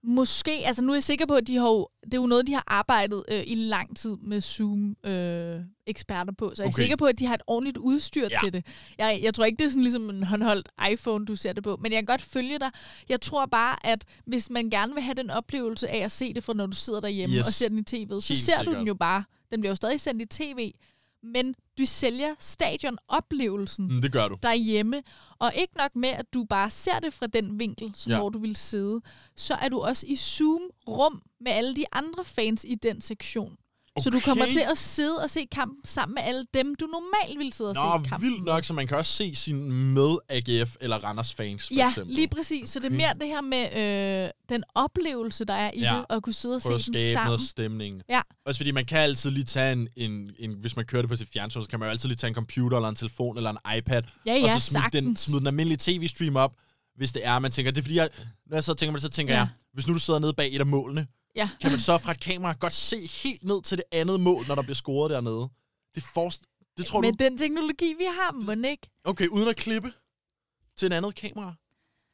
Måske, altså nu er jeg sikker på, at de har jo, det er jo noget, de har arbejdet øh, i lang tid med Zoom-eksperter på, så jeg er Okay. sikker på, at de har et ordentligt udstyr Ja. til det. Jeg, jeg tror ikke, det er sådan ligesom en håndholdt iPhone, du ser det på, men jeg kan godt følge dig. Jeg tror bare, at hvis man gerne vil have den oplevelse af at se det fra, når du sidder derhjemme Yes. og ser den i tv'et, så Helt ser du sikkert. den jo bare. Den bliver jo stadig sendt i tv, men du sælger stadionoplevelsen Mm, det gør du. derhjemme. Og ikke nok med, at du bare ser det fra den vinkel, som Ja. hvor du vil sidde, så er du også i Zoom-rum med alle de andre fans i den sektion. Så du kommer Okay. til at sidde og se kampen sammen med alle dem, du normalt ville sidde og Nå, se kampen vildt nok, så man kan også se sin med AGF eller Randers fans, for Ja, eksempel. lige præcis. Så det er Okay. mere det her med øh, den oplevelse, der er i Ja. det, at kunne sidde og Prøve at se den sammen. noget stemning. Ja. Også fordi man kan altid lige tage en, en, en, hvis man kører det på sit fjernsyn, så kan man jo altid lige tage en computer eller en telefon eller en iPad, Ja, og ja, så smide den, smide den almindelige tv-stream op, hvis det er, man tænker, det er fordi, jeg, når jeg så tænker mig så tænker Ja. jeg, hvis nu du sidder nede bag et af målene, Ja. kan man så fra et kamera godt se helt ned til det andet mål, når der bliver scoret dernede. Det, forst, det tror Med du, den teknologi, vi har, må den ikke? okay, uden at klippe til en andet kamera.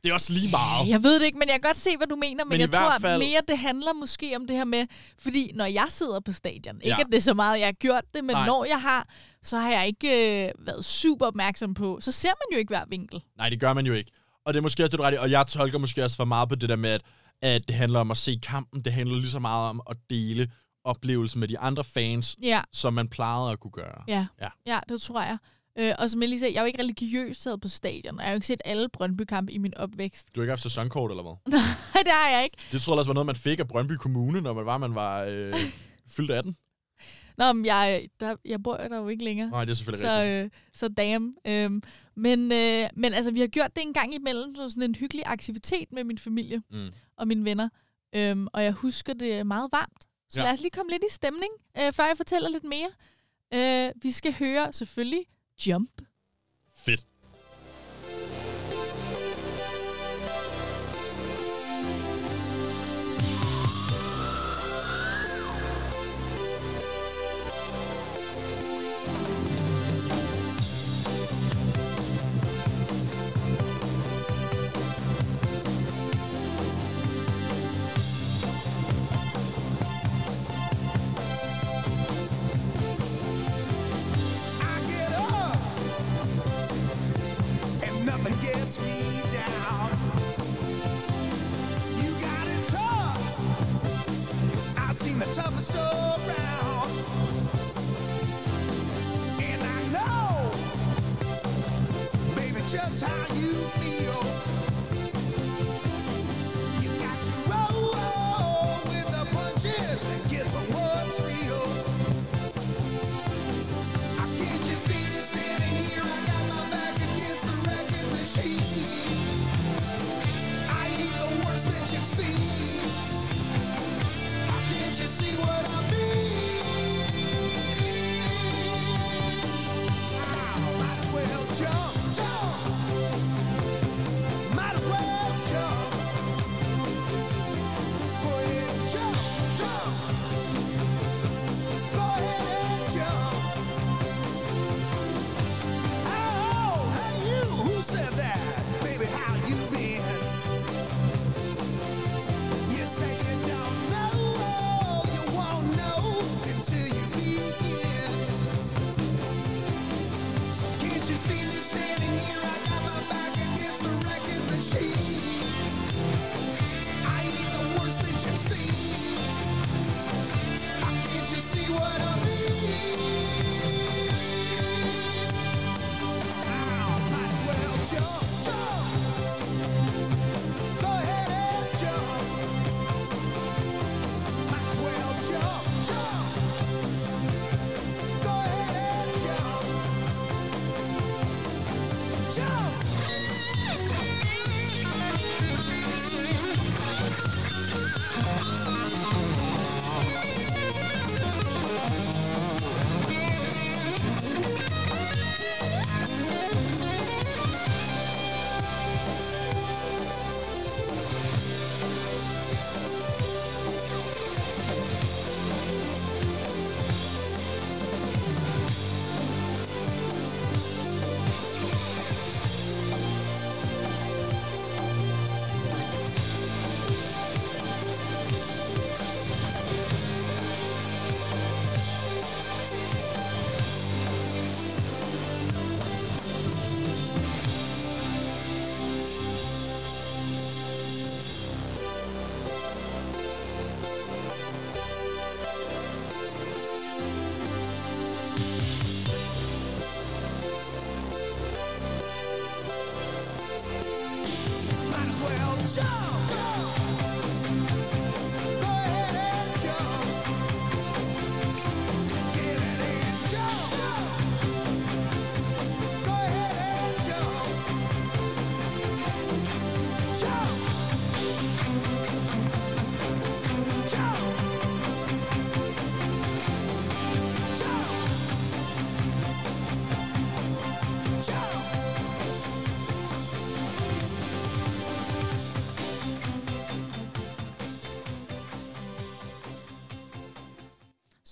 Det er også lige meget. Jeg ved det ikke, men jeg kan godt se, hvad du mener. Men, Men jeg tror fald- mere, det handler måske om det her med... Fordi når jeg sidder på stadion, ikke Ja. at det er så meget, jeg har gjort det, men Nej. når jeg har, så har jeg ikke øh, været super opmærksom på... Så ser man jo ikke hver vinkel. Nej, det gør man jo ikke. Og det er måske også det, du ret. Og jeg tolker måske også for meget på det der med, at, at det handler om at se kampen. Det handler lige så meget om at dele oplevelsen med de andre fans, Ja, som man plejede at kunne gøre. ja, Ja. ja det tror jeg. Øh, og som jeg lige sagde, jeg er jo ikke religiøs taget på stadion, og jeg har jo ikke set alle Brøndby-kampe i min opvækst. Du har ikke haft sæsonkort, eller hvad? Nej, det har jeg ikke. Det tror jeg også var noget, man fik af Brøndby Kommune, når man var, man var øh, fyldt 18. Nå, men jeg, der, jeg bor der jo ikke længere. Nej, det er selvfølgelig Så, rigtigt. øh, så damn. Øhm, men, øh, men altså, vi har gjort det en gang imellem, så sådan en hyggelig aktivitet med min familie Mm. og mine venner. Øhm, og jeg husker det meget varmt. Så ja. lad os lige komme lidt i stemning, øh, før jeg fortæller lidt mere. Øh, vi skal høre selvfølgelig Jump. Fedt.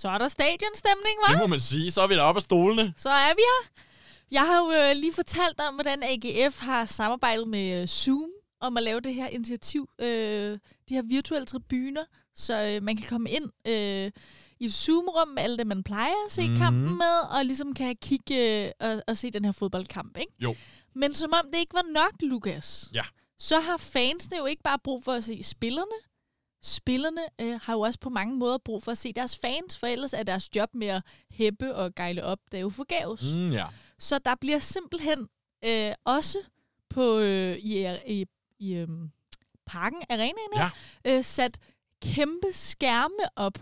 Så er der stadionstemning, hva'? Det må man sige. Så er vi deroppe af stolene. Så er vi her. Jeg har jo øh, lige fortalt om, hvordan AGF har samarbejdet med øh, Zoom om at lave det her initiativ. Øh, de her virtuelle tribuner, så øh, man kan komme ind øh, i et Zoom-rum med alle det, man plejer at se Mhm. mm-hmm. kampen med, og ligesom kan kigge øh, og, og se den her fodboldkamp, ikke? Jo. Men som om det ikke var nok, Lukas, Ja. så har fansene jo ikke bare brug for at se spillerne. Spillerne øh, har jo også på mange måder brug for at se deres fans, for ellers er deres job med at hæppe og gejle op, det er jo forgæves. Mm. Ja. Så der bliver simpelthen øh, også på øh, i, i, i øh, parken, arenaen her, øh, sat kæmpe skærme op,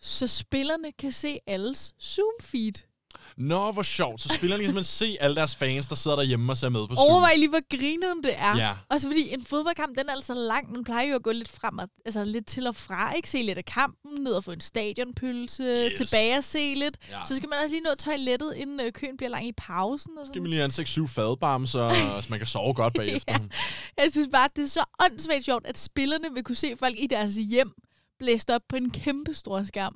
så spillerne kan se alles Zoom-feed. Nå, hvor sjovt. Så spillerne kan simpelthen se alle deres fans, der sidder derhjemme og ser med på Zoom. Overvej lige, hvor grineren det er. Ja. Også fordi en fodboldkamp, den er altså lang. Man plejer jo at gå lidt frem og, altså lidt til og fra. Ikke se lidt af kampen, ned og få en stadionpølse, Yes. tilbage og se lidt. Ja. Så skal man også lige nå toilettet, inden øh, køen bliver lang i pausen. Og Skal sådan. man lige have en 6-7 fadbarm, så, så man kan sove godt bagefter. Ja. Jeg synes bare, det er så åndssvagt sjovt, at spillerne vil kunne se folk i deres hjem blæst op på en kæmpe stor skærm.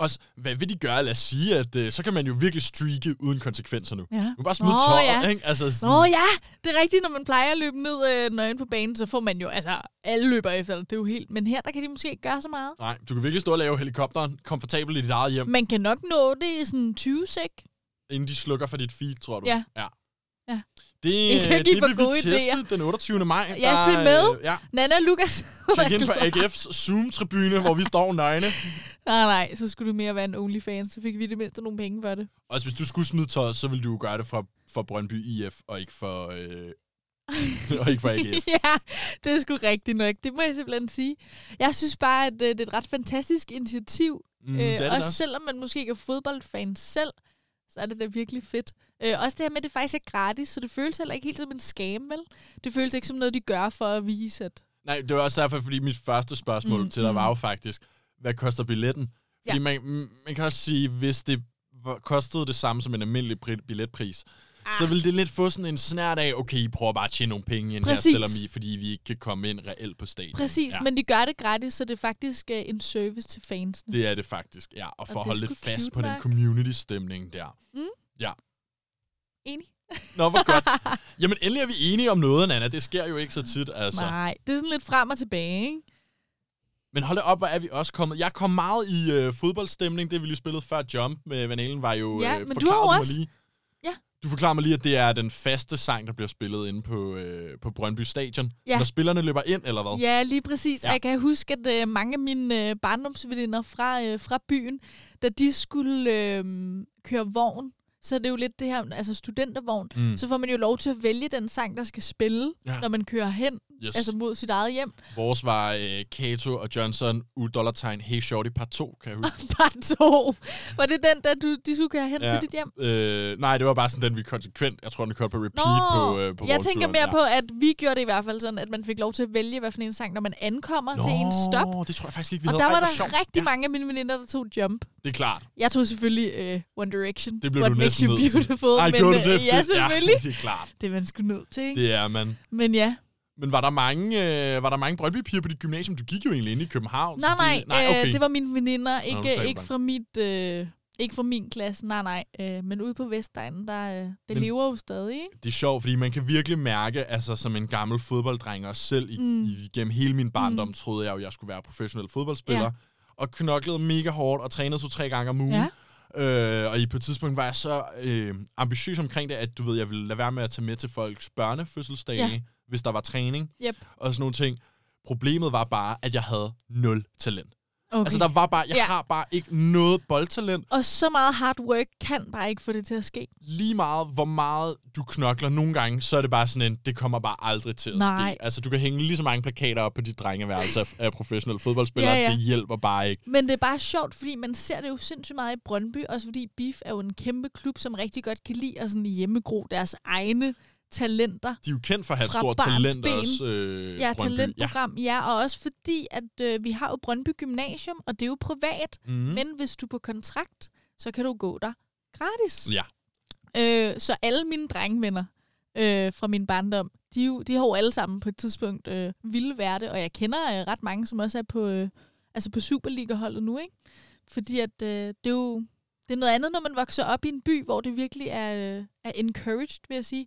Også, hvad vil de gøre? Lad os sige, at øh, så kan man jo virkelig streake uden konsekvenser nu. Ja. Du kan bare smide Nå, tøjet, ja. ikke? Altså, sådan, Nå ja, det er rigtigt, når man plejer at løbe ned øh, nøgen på banen, så får man jo, altså, alle løber efter det, det er jo helt, men her, der kan de måske ikke gøre så meget. Nej, du kan virkelig stå og lave helikopteren komfortabelt i dit eget hjem, Man kan nok nå det i sådan 20 sek. inden de slukker for dit feed, tror du? Ja. ja. Ja. Det, I kan det vil vi teste idéer. den 28. maj. Ja, se med. Øh, ja, Nana og Lukas. tjek ind på AGF's Zoom-tribune, hvor vi står nøgne. nej, nej, så skulle du mere være en OnlyFans, så fik vi det mindste nogle penge for det. Også hvis du skulle smide tøjet, så ville du jo gøre det for, for Brøndby IF, og ikke for, øh, og ikke for AGF. ja, det er sgu rigtigt nok. Det må jeg simpelthen sige. Jeg synes bare, at øh, det er et ret fantastisk initiativ. Mm, øh, det er det også også. selvom man måske ikke er fodboldfan selv, så er det da virkelig fedt. Øh, også det her med, at det faktisk er gratis, så det føles heller ikke helt som en scam, vel? Det føles ikke som noget, de gør for at vise, at... Nej, det var også derfor, fordi mit første spørgsmål Mm, til dig mm. var jo faktisk, hvad koster billetten? Fordi Ja. man, man kan også sige, hvis det kostede det samme som en almindelig pri- billetpris. Så ville det lidt få sådan en snært af, okay, I prøver bare at tjene nogle penge ind Præcis. her, selvom I, fordi vi ikke kan komme ind reelt på stadion. Præcis, ja. men de gør det gratis, så det er faktisk øh, en service til fansene. Det er det faktisk, ja. Og for det at holde lidt fast på den nok. community-stemning der. Enig? Nå, hvor godt. Jamen, endelig er vi enige om noget, Nana. Det sker jo ikke så tit, altså. Nej, det er sådan lidt frem og tilbage, ikke? Men hold da op, hvor er vi også kommet. Jeg kom meget i øh, fodboldstemning, det vi lige spillede før Jump med Van Halen, var jo... Ja, øh, men du har også- Lige, Ja. Du forklarer mig lige, at det er den faste sang, der bliver spillet inde på, øh, på Brøndby Stadion. Ja. Når spillerne løber ind, eller hvad? Ja, lige præcis. Ja. Jeg kan huske, at øh, mange af mine øh, barndomsveninder fra, øh, fra byen, da de skulle øh, køre vogn, så er det jo lidt det her, altså studentervogn, Mm. så får man jo lov til at vælge den sang, der skal spille, ja. når man kører hen, Yes. altså mod sit eget hjem. Vores var øh, Kato og Johnson, U-dollartegn, Hey Shorty, part 2, kan jeg huske. Part 2. Var det den, der du, de skulle køre hen Ja. til dit hjem? øh, nej, det var bare sådan den, vi konsekvent, jeg tror, den kørte på repeat på, øh, på jeg tænker mere ja. på, at vi gjorde det i hvert fald sådan, at man fik lov til at vælge, hvad for en sang, når man ankommer til en stop. Nå, det tror jeg faktisk ikke, vi Og havde. der var der sjovt. rigtig ja, mange af mine veninder, der tog Jump. Det er klart. Jeg tog selvfølgelig uh, One Direction. Det blev What du makes næsten you nødt til. beautiful. Ej, men, gjorde du øh, det? Ja, selvfølgelig. Ja, det er klart. Det er man sgu nødt til, ikke? Det er man. Men ja. Men var der mange, øh, var der mange Brøndby-piger på dit gymnasium? Du gik jo egentlig ind i København. Nej, nej, det, nej øh, okay. det var mine veninder. Nå, Ikke, sagde ikke fra mit... Øh, ikke fra min klasse, nej, nej. Øh, men ude på Vestegnen, der, øh, det Men- lever jo stadig, ikke? det er sjovt, fordi man kan virkelig mærke, altså som en gammel fodbolddreng, og selv i, mm. Mm. i, gennem hele min barndom, Mm. troede jeg jo, jeg skulle være professionel fodboldspiller. Ja. Og knoklede mega hårdt, og trænede to-tre gange om ugen. Ja. Øh, og i på et tidspunkt var jeg så øh, ambitiøs omkring det, at du ved, jeg ville lade være med at tage med til folks børnefødselsdage, Ja. Hvis der var træning Yep. og sådan nogle ting. Problemet var bare, at jeg havde nul talent. Okay. Altså, der var bare, jeg Ja. har bare ikke noget boldtalent. Og så meget hard work kan bare ikke få det til at ske. Lige meget, hvor meget du knokler nogle gange, så er det bare sådan en, det kommer bare aldrig til at Nej. ske. Altså, du kan hænge lige så mange plakater op på dit drengeværelse af, af professionelle fodboldspillere, Ja, ja. det hjælper bare ikke. Men det er bare sjovt, fordi man ser det jo sindssygt meget i Brøndby, også fordi Beef er jo en kæmpe klub, som rigtig godt kan lide at sådan hjemmegro deres egne talenter. De er jo kendt for at have et stort talent også, øh, Ja, Brøndby. talentprogram, ja. ja. Og også fordi, at øh, vi har jo Brøndby Gymnasium, og det er jo privat. Mm. Men hvis du er på kontrakt, så kan du gå der gratis. Ja. Øh, så alle mine drengevenner øh, fra min barndom, de, jo- de har jo alle sammen på et tidspunkt øh, ville være det, og jeg kender øh, ret mange, som også er på, øh, altså på Superliga-holdet nu, ikke? fordi at øh, det er jo det er noget andet, når man vokser op i en by, hvor det virkelig er, øh, er encouraged, vil jeg sige.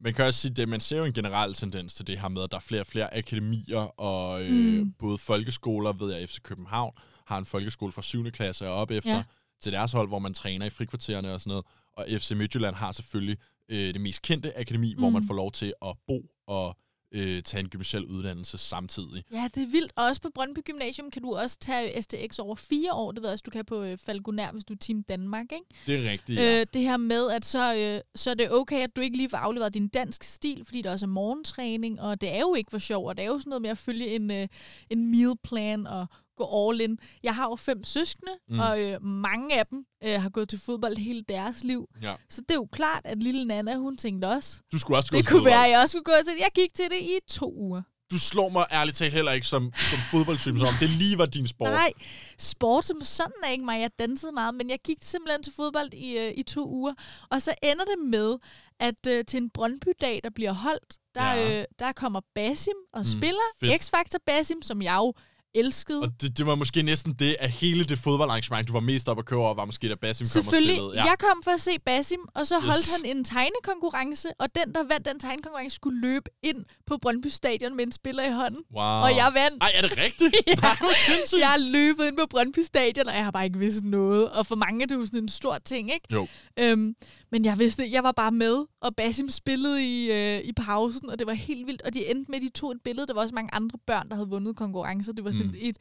Man kan også sige, at man ser jo en generel tendens til det her med, at der er flere og flere akademier, og øh, Mm. både folkeskoler, ved jeg, FC København har en folkeskole fra 7. klasse og op efter, Ja. til deres hold, hvor man træner i frikvartererne og sådan noget. Og FC Midtjylland har selvfølgelig øh, det mest kendte akademi, mm. hvor man får lov til at bo og øh, tage en gymnasial uddannelse samtidig. Ja, det er vildt. Og også på Brøndby Gymnasium kan du også tage STX over fire år. Det ved jeg også, du kan på øh, Falconer, hvis du er Team Danmark, ikke? Det er rigtigt, ja. Øh, det her med, at så, øh, så er det okay, at du ikke lige får afleveret din dansk stil, fordi der også er morgentræning, og det er jo ikke for sjov, og det er jo sådan noget med at følge en, øh, en meal plan og gå all in. Jeg har jo fem søskende, mm. Og øh, mange af dem øh, har gået til fodbold hele deres liv. ja. Så det er jo klart, at lille Nana, hun tænkte også, Du skulle også gå det til kunne fodbold. være, at jeg også skulle gå til det. Jeg gik til det i to uger. Du slår mig ærligt talt heller ikke som, som fodboldtype, som om det lige var din sport. Nej, sport som sådan er ikke mig. Jeg dansede meget, men jeg gik simpelthen til fodbold i, øh, i to uger. Og så ender det med, at øh, til en Brøndby-dag, der bliver holdt, der, Ja. øh, der kommer Basim og Mm, spiller. X-Factor Basim, som jeg jo elskede. Og det, det var måske næsten det, at hele det fodboldarrangement, du var mest op at køre over, var måske da Basim kom og Selvfølgelig. spillede. Ja. Jeg kom for at se Basim, og så holdt Yes. han en tegnekonkurrence, og den, der vandt den tegnekonkurrence, skulle løbe ind på Brøndby Stadion med en spiller i hånden. Wow. Og jeg vandt. Ej, er det rigtigt? Ja. Nej, hvor. Jeg er løbet ind på Brøndby Stadion, og jeg har bare ikke vidst noget. Og for mange er det jo sådan en stor ting, ikke? Jo. Øhm, men jeg vidste, jeg var bare med, og Basim spillede i, øh, i pausen, og det var helt vildt. Og de endte med, at de tog et billede. Der var også mange andre børn, der havde vundet konkurrencer. Det var sådan Mm. et,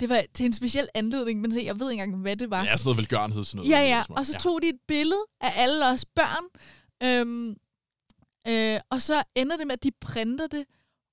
det var til en speciel anledning, men se, jeg ved ikke engang, hvad det var. Det er sådan noget velgørenhed, sådan noget. Ja, ja. Og så tog de et billede af alle os børn, øhm, øh, og så ender det med, at de printer det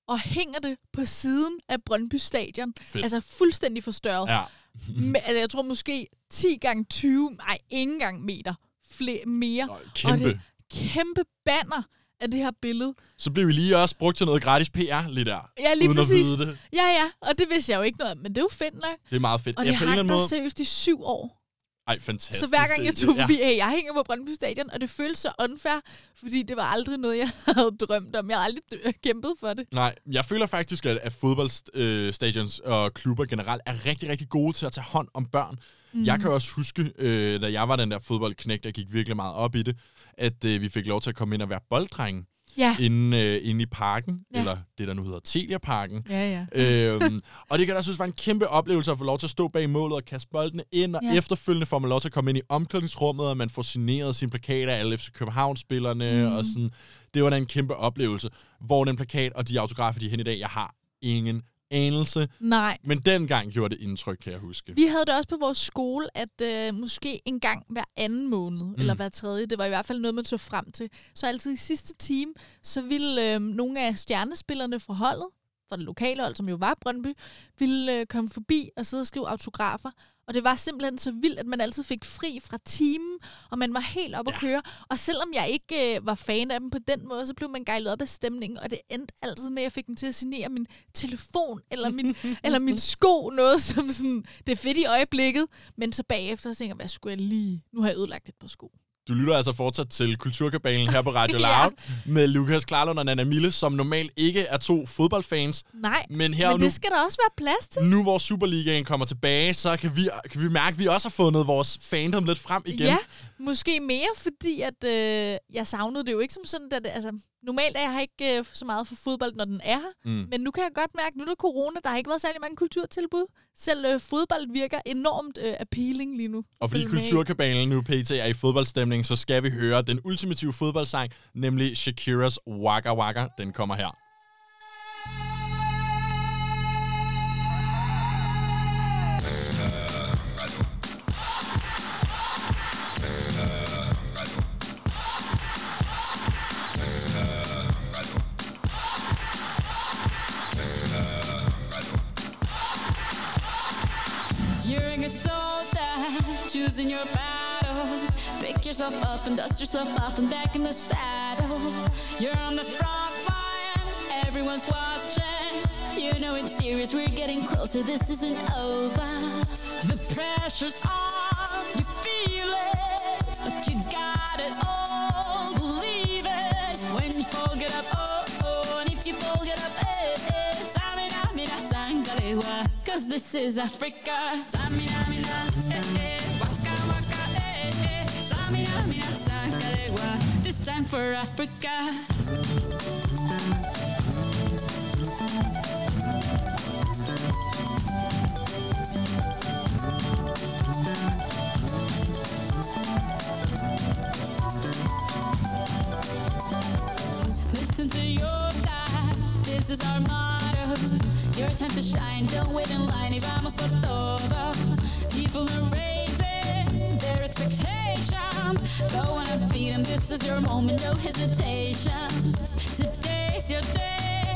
og hænger det på siden af Brøndby Stadion. Fedt. Altså fuldstændig forstørret. Ja. Men, altså, jeg tror måske 10 gange 20, nej, ingen gang meter flere, mere. Nå, kæmpe. Og det kæmpe banner af det her billede. Så blev vi lige også brugt til noget gratis PR lige der. Ja, lige uden præcis. at vide det. Ja, ja, og det vidste jeg jo ikke noget om, men det er jo fedt nok. Det er meget fedt. Og ja, det anden der måde. seriøst i syv år. Ej, fantastisk. Så hver gang jeg tog ja. forbi, hey, jeg hænger på Brøndby Stadion, og det føltes så unfair, fordi det var aldrig noget, jeg havde drømt om. Jeg havde aldrig dø- kæmpet for det. Nej, jeg føler faktisk, at, at fodboldstadions og klubber generelt er rigtig, rigtig gode til at tage hånd om børn. Mm. Jeg kan også huske, øh, da jeg var den der fodboldknægt, jeg gik virkelig meget op i det, at øh, vi fik lov til at komme ind og være bolddrenge Ja. inde, øh, inde i parken, Ja. eller det, der nu hedder Telia-parken. Ja, ja. øhm, og det kan jeg synes var en kæmpe oplevelse at få lov til at stå bag målet og kaste boldene ind, og Ja. ja. efterfølgende får man lov til at komme ind i omklædningsrummet, og man får signeret sine plakater af alle FC København-spillerne, Mm. og sådan. Det var da en kæmpe oplevelse. Hvor den plakat og de autografer, de er hen i dag, jeg har ingen anelse. Nej. Men dengang gjorde det indtryk, kan jeg huske. Vi havde det også på vores skole, at øh, måske en gang hver anden måned, mm. eller hver tredje, det var i hvert fald noget, man så frem til. Så altid i sidste time, så ville øh, nogle af stjernespillerne fra holdet, fra det lokale hold, som jo var Brøndby, ville øh, komme forbi og sidde og skrive autografer. Og det var simpelthen så vildt, at man altid fik fri fra timen, og man var helt op at Ja. køre. Og selvom jeg ikke øh, var fan af dem på den måde, så blev man gejlet op af stemningen, og det endte altid med, at jeg fik dem til at signere min telefon, eller min, eller min sko, noget som sådan, det er fedt i øjeblikket, men så bagefter så tænker jeg, hvad skulle jeg lige, nu har jeg ødelagt et par sko. Du lytter altså fortsat til Kulturkabalen her på Radio Ja. Loud med Lukas Klarlund og Nana Mille, som normalt ikke er to fodboldfans. Nej, Men her men nu, det skal der også være plads til. nu hvor Superligaen kommer tilbage, så kan vi, kan vi mærke, at vi også har fundet vores fandom lidt frem igen. Ja, måske mere, fordi at øh, jeg savnede det jo ikke som sådan, at det, altså, normalt er jeg ikke øh, så meget for fodbold, når den er her, Mm. men nu kan jeg godt mærke, nu er der corona, der har ikke været særlig mange kulturtilbud. Selv øh, fodbold virker enormt øh, appealing lige nu. Og fordi. Kulturkabalen nu pt. er i fodboldstemning, så skal vi høre den ultimative fodboldsang, nemlig Shakiras Waka Waka. Den kommer her. Choosing your battles. Pick yourself up and dust yourself off and back in the saddle. You're on the front line, everyone's watching. You know it's serious, we're getting closer, this isn't over. The pressure's on, you feel it, but you got it all, believe it. When you fall, get up, oh, oh, and if you fall, get up, eh, eh. Samina, mina, sangalewa, cause this is Africa. Samina, mina, eh, eh, Samina, mina, sangalewa, this time for Africa. Listen to your God, this is our motto. Your time to shine, don't wait in line, y vamos por todo. People are their expectations. Go on and feed them, this is your moment, no hesitation. Today's your day,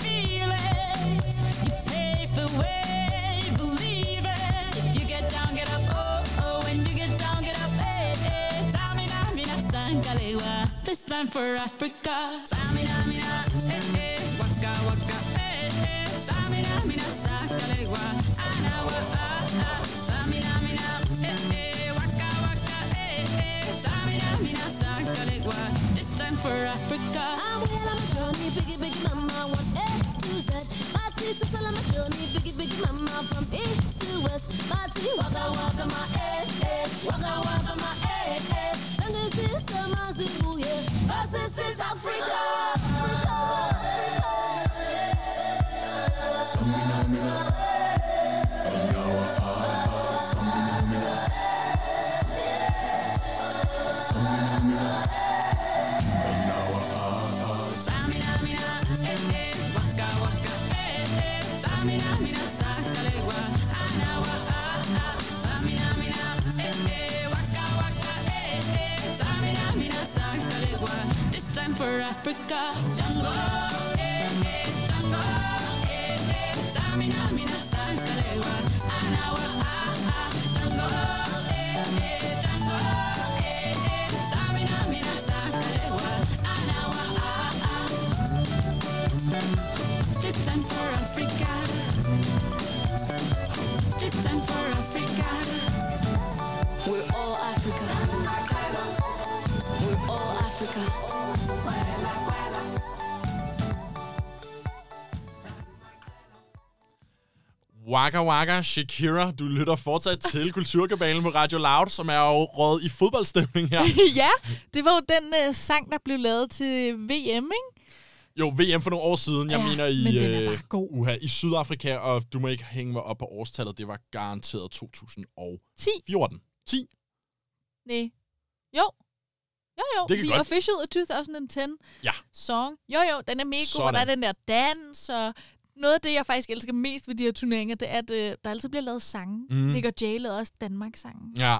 feel it. You pave the way, believe it. If you get down, get up, oh, oh. When you get down, get up, eh, eh. Samina, mina, sangalewa. This time for Africa. Samina, mina, eh, eh. Waka, waka, eh, eh. Samina, mina, sangalewa. Anawa, ah, ah. Samina, mina, sangalewa. This time for Africa. I'm well on my journey, biggie, biggie, mama, one A to Z. My teacher's all on my journey, biggie, biggie, mama, from east to west. My tea, waka, waka, my eh, eh, waka, waka, my eh, eh. Sangre sin sama zibu, yeah, 'cause this is Africa. Samina, time for Africa. Jungle, eh, eh, jungle, eh, eh. Samina, mina, sangalewa. Anawa, ah, ah. Jungle, eh, eh, jungle, eh, eh. Samina, mina, sangalewa. Anawa, ah, ah. This time for Africa. This time for Africa. We're all Africa. Africa. Waka Waka, Shakira, du lytter fortsat til Kulturkabalen på Radio Loud, som er jo råd i fodboldstemning her. ja, det var jo den øh, sang, der blev lavet til VM, ikke? Jo, VM for nogle år siden, jeg Ja, mener i, men øh, uha, i Sydafrika, og du må ikke hænge mig op på årstallet, det var garanteret 2014. 10? 10? Nej. Jo. Jo, jo. Det kan The godt- Official 2010 Ja. song. Jo, jo, den er mega god, og der er den der dans, og noget af det, jeg faktisk elsker mest ved de her turneringer, det er, at øh, der altid bliver lavet sange. Mm. Nick og Jay lavede også Danmarks-sangen. Ja.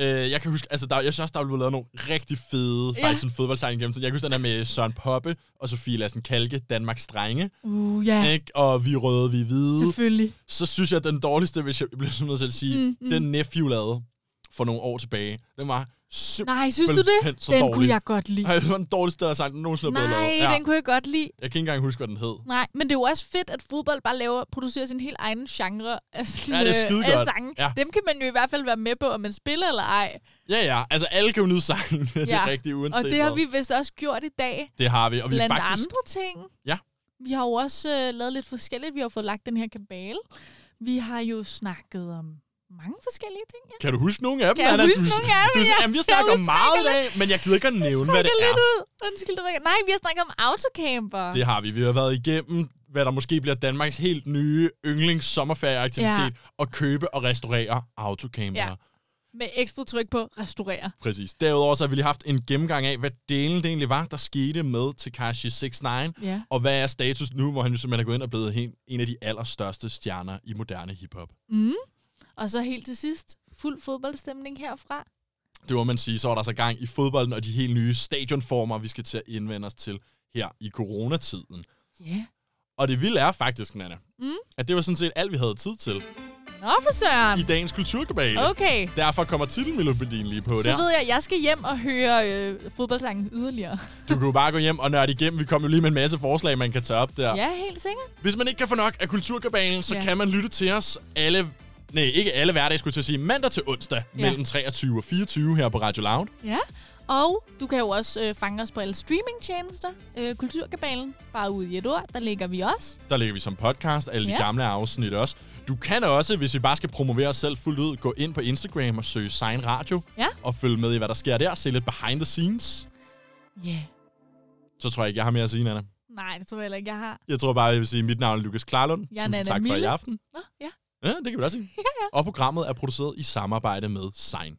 Øh, jeg kan huske, altså der, jeg synes også, der er blevet lavet nogle rigtig fede, Ja. faktisk sådan fodboldsange gennem tiden. Jeg kan huske den der med Søren Poppe og Sofie Lassen Kalke, Danmarks Drenge. Uh, ja. Ikke? Og vi er røde, vi er hvide. Selvfølgelig. Så synes jeg, at den dårligste, hvis jeg bliver sådan nødt til at sige, Mm, mm. den Nephew lavede for nogle år tilbage, den var Nej, synes du det? så Den dårlig. kunne jeg godt lide. Ej, det var den dårligste, der er sagt, den nogensinde blevet Nej, lavet. den kunne jeg godt lide. Jeg kan ikke engang huske, hvad den hed. Nej, men det er jo også fedt, at fodbold bare laver, producerer sin helt egen genre af, sådan, Ja, det er øh, af sange. Ja. Dem kan man jo i hvert fald være med på, om man spiller eller ej. Ja, ja. Altså, alle kan jo nyde sangen. det er Ja. rigtigt, uanset Og det har hvad. vi vist også gjort i dag. Det har vi. Og vi Blandt faktisk... andre ting. Ja. Vi har jo også øh, lavet lidt forskelligt. Vi har fået lagt den her kabale. Vi har jo snakket om mange forskellige ting. Ja. Kan du huske nogle af dem, Kan jeg Anna? huske du, nogle af dem, du, ja. jamen, vi har Jeg snakket om meget i dag, men jeg gider ikke at nævne, hvad det er. lidt ud. Undskyld, det var ikke. Nej, vi har snakket om autocamper. Det har vi. Vi har været igennem, hvad der måske bliver Danmarks helt nye yndlings sommerferieaktivitet, ja. at købe og restaurere autocamper. Ja. Med ekstra tryk på restaurere. Præcis. Derudover så har vi lige haft en gennemgang af, hvad delen det egentlig var, der skete med Tekashi 69, Ja. og hvad er status nu, hvor han jo simpelthen er gået ind og blevet helt, en af de allerstørste stjerner i moderne hiphop. Mm. Og så helt til sidst, fuld fodboldstemning herfra. Det må man sige, så var der så gang i fodbolden og de helt nye stadionformer, vi skal til at indvende os til her i coronatiden. Ja. Yeah. Og det vilde er faktisk, Nana, Mm. at det var sådan set alt, vi havde tid til Nå for søren. i dagens kulturkabale. Okay. Derfor kommer titelmelodien lige på Så der. ved jeg, jeg skal hjem og høre øh, fodboldsangen yderligere. Du kan jo bare gå hjem og nørde igennem. Vi kommer jo lige med en masse forslag, man kan tage op der. Ja, helt sikkert. Hvis man ikke kan få nok af Kulturkabalen, så Ja. kan man lytte til os alle... Nej, ikke alle hverdage, skulle jeg til at sige. Mandag til onsdag Ja. mellem 23 og 24 her på Radio Loud. Ja, Og du kan jo også øh, fange os på alle streamingtjenester. Øh, Kulturkabalen, bare ud i et ord, der ligger vi også. Der ligger vi som podcast, alle de Ja. gamle afsnit også. Du kan også, hvis vi bare skal promovere os selv fuldt ud, gå ind på Instagram og søge Sign Radio. Ja. Og følge med i, hvad der sker der. Se lidt behind the scenes. Ja. Yeah. Så tror jeg ikke, jeg har mere at sige, Nana. Nej, det tror jeg heller ikke, jeg har. Jeg tror bare, jeg vil sige, at mit navn er Lukas Klarlund. Jeg er Tusind Nana tak for i Mille. aften. Nå, ja. Ja, det kan vi også sige. ja, ja. Og programmet er produceret i samarbejde med Sign